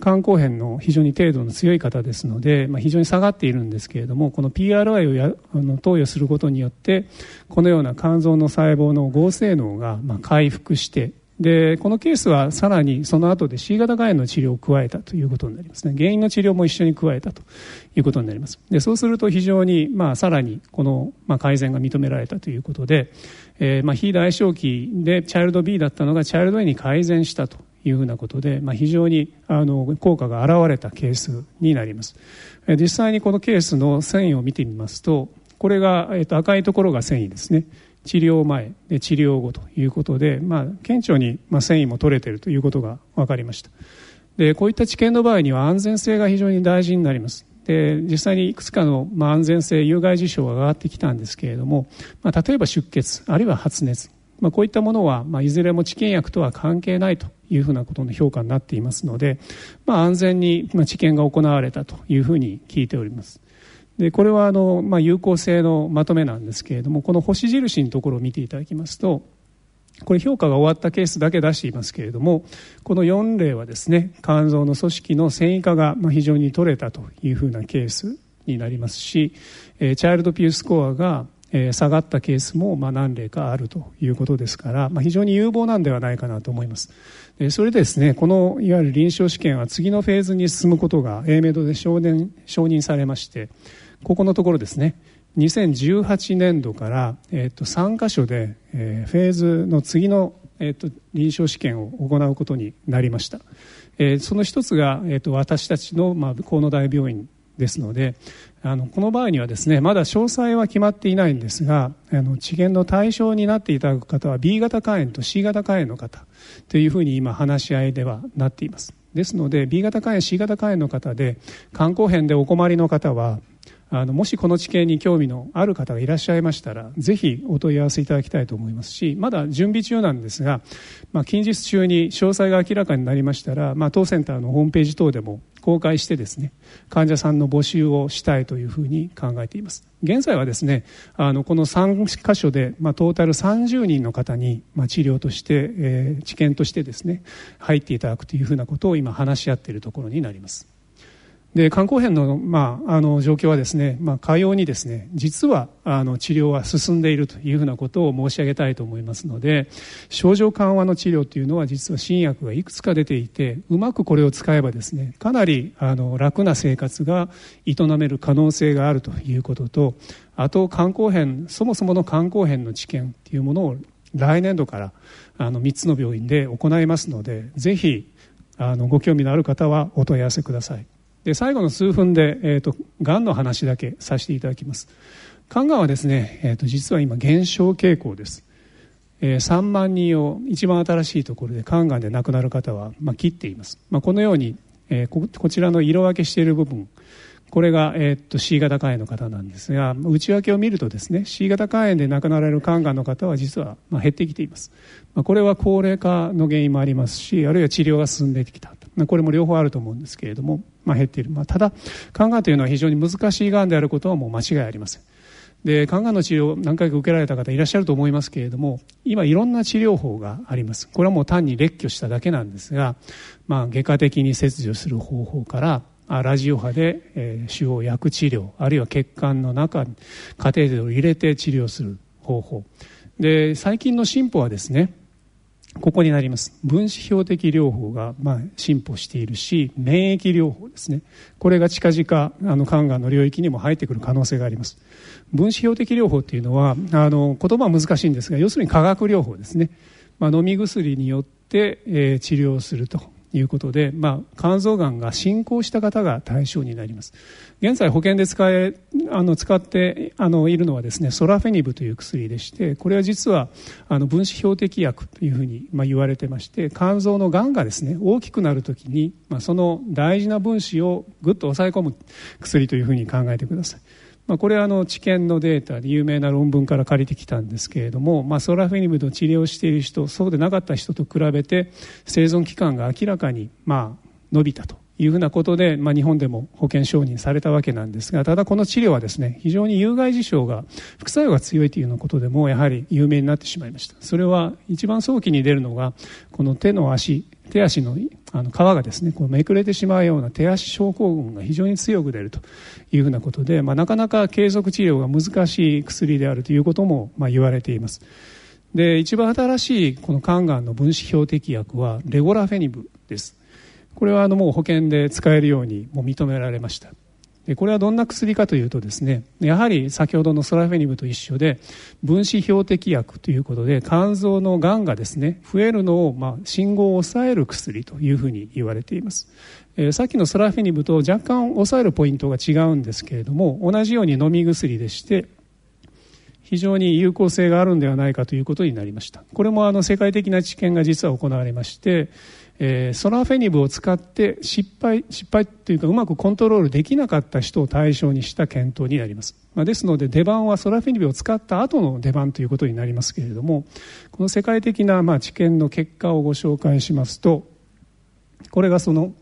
B: 肝硬変の非常に程度の強い方ですので、まあ、非常に下がっているんですけれどもこの PRI をやあの投与することによってこのような肝臓の細胞の合成能がまあ回復してでこのケースはさらにその後で C 型肝炎の治療を加えたということになりますね。原因の治療も一緒に加えたということになります。でそうすると非常に、まあ、さらにこの、まあ、改善が認められたということで、えーまあ、非代償期でチャイルド B だったのがチャイルド A に改善したというふうなことで、まあ、非常にあの効果が現れたケースになります。実際にこのケースの繊維を見てみますとこれが、えー、と赤いところが繊維ですね。治療前で治療後ということで、まあ、顕著に、ま、繊維も取れているということが分かりました。でこういった治験の場合には安全性が非常に大事になります。で実際にいくつかの、まあ、安全性有害事象が上がってきたんですけれども、まあ、例えば出血あるいは発熱、まあ、こういったものは、まあ、いずれも治験薬とは関係ないというふうなことの評価になっていますので、まあ、安全に、ま、治験が行われたというふうに聞いております。でこれはあの、まあ、有効性のまとめなんですけれどもこの星印のところを見ていただきますとこれ評価が終わったケースだけ出していますけれどもこの4例はですね肝臓の組織の繊維化が非常に取れたというふうなケースになりますしチャイルドピュースコアが下がったケースも何例かあるということですから、非常に有望なんではないかなと思います。それでですねこのいわゆる臨床試験は次のフェーズに進むことが A メドで承認されましてここのところですね。2018年度から、えー、と3箇所で、えー、フェーズの次の、えー、と臨床試験を行うことになりました、えー、その一つが、えー、と私たちの、まあ、河野大病院ですのであのこの場合にはですねまだ詳細は決まっていないんですがあの治験の対象になっていただく方は B 型肝炎と C 型肝炎の方というふうに今話し合いではなっています。ですので B 型肝炎 C 型肝炎の方で肝硬変でお困りの方はあのもしこの地形に興味のある方がいらっしゃいましたらぜひお問い合わせいただきたいと思いますしまだ準備中なんですが、まあ、近日中に詳細が明らかになりましたら、まあ、当センターのホームページ等でも公開してですね患者さんの募集をしたいというふうに考えています。現在はですねあのこの3箇所で、まあ、トータル30人の方に、まあ、治療として、えー、治験としてですね入っていただくというふうなことを今話し合っているところになります。で肝硬変の,、まあ、あの状況はですね、まあ、かようにですね実はあの治療は進んでいるというふうなことを申し上げたいと思いますので症状緩和の治療というのは実は新薬がいくつか出ていてうまくこれを使えばですねかなりあの楽な生活が営める可能性があるということとあと肝硬変そもそもの肝硬変の治験というものを来年度からあの3つの病院で行いますのでぜひあのご興味のある方はお問い合わせください。で最後の数分で、えーと、がんの話だけさせていただきます。肝がんはですね、えーと、実は今減少傾向です、えー、3万人を一番新しいところで肝がんで亡くなる方は、まあ、切っています、まあ、このように、えー、ここちらの色分けしている部分これが、えー、っと C 型肝炎の方なんですが内訳を見るとですね C 型肝炎で亡くなられる肝がんの方は実は、まあ、減ってきています、まあ、これは高齢化の原因もありますしあるいは治療が進んできた。これも両方あると思うんですけれども、まあ、減っている、まあ、ただ肝がんというのは非常に難しいがんであることはもう間違いありません。で肝がんの治療を何回か受けられた方いらっしゃると思いますけれども今いろんな治療法があります。これはもう単に列挙しただけなんですが、まあ、外科的に切除する方法からラジオ波で、えー、腫瘍薬治療あるいは血管の中にカテーテルを入れて治療する方法。で最近の進歩はですねここになります。分子標的療法がまあ進歩しているし免疫療法ですね。これが近々あの肝がんの領域にも入ってくる可能性があります。分子標的療法っていうのはあの言葉は難しいんですが要するに化学療法ですね、まあ、飲み薬によって、えー、治療すると。いうことで、まあ、肝臓がんが進行した方が対象になります。現在保険で使えあの使ってあのいるのはですねソラフェニブという薬でしてこれは実はあの分子標的薬というふうに、まあ、言われてまして肝臓のがんがですね大きくなるときに、まあ、その大事な分子をぐっと抑え込む薬というふうに考えてください。まあ、これはあの治験のデータで有名な論文から借りてきたんですけれども、まあ、ソラフェニムの治療をしている人そうでなかった人と比べて生存期間が明らかにまあ伸びたというふうなことで、まあ、日本でも保険承認されたわけなんですがただこの治療はですね非常に有害事象が副作用が強いというようなことでもやはり有名になってしまいました。それは一番早期に出るのがこの手の足手足のあの皮がですねこうめくれてしまうような手足症候群が非常に強く出るというふうなことで、まあ、なかなか継続治療が難しい薬であるということも、まあ、言われています。で一番新しいこの肝がんの分子標的薬はレゴラフェニブです。これはあのもう保険で使えるようにもう認められました。でこれはどんな薬かというとですねやはり先ほどのソラフェニブと一緒で分子標的薬ということで肝臓のがんがですね増えるのを、まあ、信号を抑える薬というふうに言われています、えー、さっきのソラフェニブと若干抑えるポイントが違うんですけれども同じように飲み薬でして非常に有効性があるんではないかということになりました。これもあの世界的な知見が実は行われましてえー、ソラフェニブを使って失敗失敗というかうまくコントロールできなかった人を対象にした検討になります、まあ、ですので出番はソラフェニブを使った後の出番ということになりますけれどもこの世界的なまあ知見の結果をご紹介しますとこれがその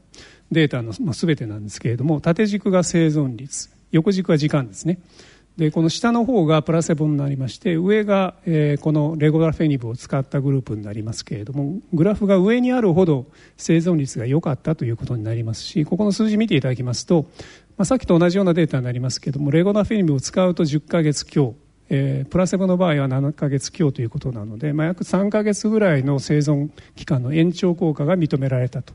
B: データの全てなんですけれども縦軸が生存率横軸は時間ですね。でこの下の方がプラセボになりまして上が、えー、このレゴラフェニブを使ったグループになりますけれどもグラフが上にあるほど生存率が良かったということになりますしここの数字見ていただきますと、まあ、さっきと同じようなデータになりますけれどもレゴラフェニブを使うと10ヶ月強えー、プラセボの場合は7ヶ月強ということなので、まあ、約3ヶ月ぐらいの生存期間の延長効果が認められたと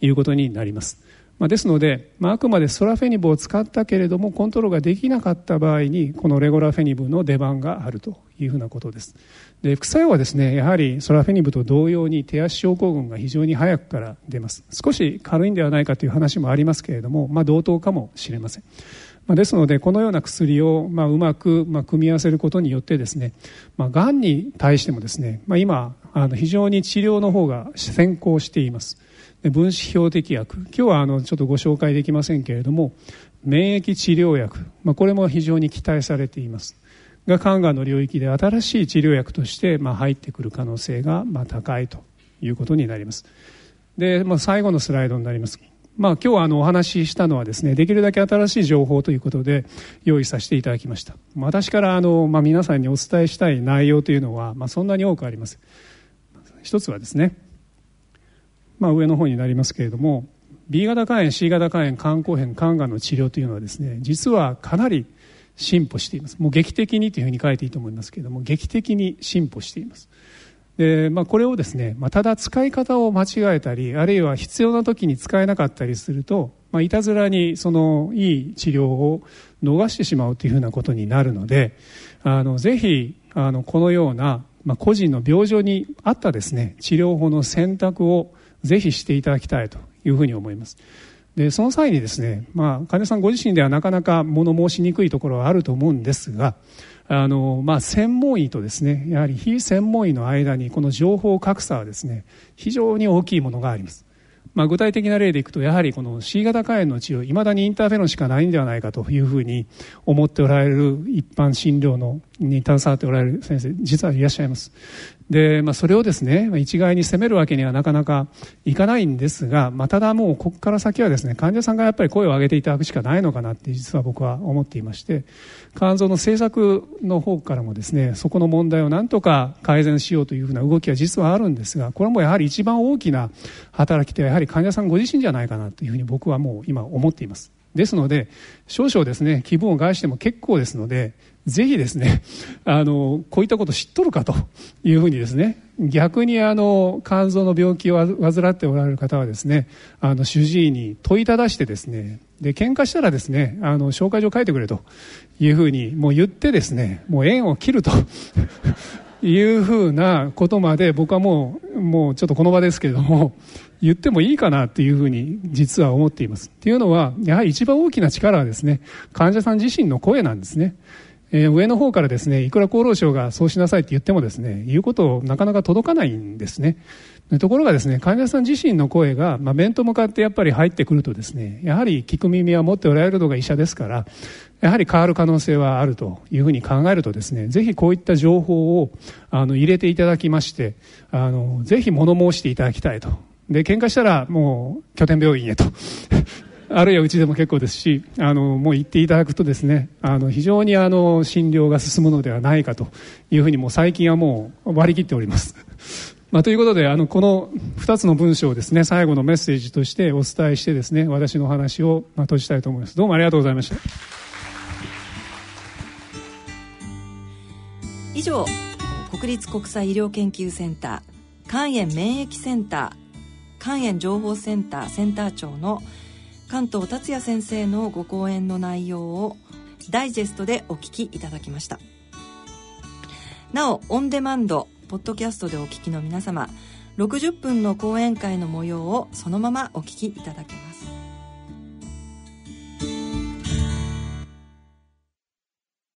B: いうことになります。まあ、ですので、まあ、あくまでソラフェニブを使ったけれどもコントロールができなかった場合にこのレゴラフェニブの出番があるというふうなことです。で副作用はですねやはりソラフェニブと同様に手足症候群が非常に早くから出ます。少し軽いんではないかという話もありますけれども、まあ、同等かもしれません。まあ、ですのでこのような薬をまあうまくまあ組み合わせることによってですね、まあ、がんに対してもですね、まあ、今あの非常に治療の方が先行しています。分子標的薬。今日はあのちょっとご紹介できませんけれども免疫治療薬、まあ、これも非常に期待されています。が肝がんの領域で新しい治療薬としてまあ入ってくる可能性がまあ高いということになります。で、まあ、最後のスライドになります。まあ、今日はあのお話ししたのはですねできるだけ新しい情報ということで用意させていただきました。私からあの、まあ、皆さんにお伝えしたい内容というのは、まあ、そんなに多くあります一つはですねまあ、上の方になりますけれども B 型肝炎 C 型肝炎肝硬変肝がんの治療というのはですね実はかなり進歩しています。もう劇的にというふうに書いていいと思いますけれども劇的に進歩しています。で、まあ、これをですね、まあ、ただ使い方を間違えたりあるいは必要な時に使えなかったりすると、まあ、いたずらにそのいい治療を逃してしまうというふうなことになるのであのぜひあのこのような、まあ、個人の病状に合ったですね治療法の選択をぜひしていただきたいというふうに思います。でその際にですね、まあ、患者さんご自身ではなかなか物申しにくいところはあると思うんですがあの、まあ、専門医とですねやはり非専門医の間にこの情報格差はですね非常に大きいものがあります。まあ、具体的な例でいくとやはりこの C 型肝炎の治療いまだにインターフェロンしかないんではないかというふうに思っておられる一般診療のに携わっておられる先生実はいらっしゃいます。で、まあ、それをですね一概に責めるわけにはなかなかいかないんですが、まあ、ただもうここから先はですね患者さんがやっぱり声を上げていただくしかないのかなって実は僕は思っていまして肝臓の政策の方からもですねそこの問題をなんとか改善しようというふうな動きは実はあるんですがこれもやはり一番大きな働き手はやはり患者さんご自身じゃないかなというふうに僕はもう今思っています。ですので少々ですね気分を害しても結構ですのでぜひですね [LAUGHS] あのこういったこと知っとるかというふうにですね逆にあの肝臓の病気を患っておられる方はですねあの主治医に問いただしてですねで喧嘩したらですねあの紹介状書いてくれというふうにもう言ってですねもう縁を切ると [LAUGHS] いうふうなことまで僕はもうもうちょっとこの場ですけれども言ってもいいかなっていうふうに実は思っています。っていうのはやはり一番大きな力はですね患者さん自身の声なんですね。えー、上の方からですねいくら厚労省がそうしなさいって言ってもですね言うことをなかなか届かないんですね。ところがですね患者さん自身の声が、まあ、面と向かってやっぱり入ってくるとですねやはり聞く耳は持っておられるのが医者ですからやはり変わる可能性はあるというふうに考えるとですねぜひこういった情報をあの入れていただきましてあのぜひ物申していただきたいと。で喧嘩したらもう拠点病院へとあるいはうちでも結構ですしあのもう言っていただくとですねあの非常にあの診療が進むのではないかというふうにもう最近はもう割り切っております。[LAUGHS] まあ、ということであのこの2つの文章をですね最後のメッセージとしてお伝えしてですね私の話をまあ閉じたいと思いますどうもありがとうございました
A: 以上国立国際医療研究センター肝炎免疫センター肝炎情報センターセンター長の関東達也先生のご講演の内容をダイジェストでお聞きいただきました。なおオンデマンドポッドキャストでお聞きの皆様60分の講演会の模様をそのままお聞きいただけます。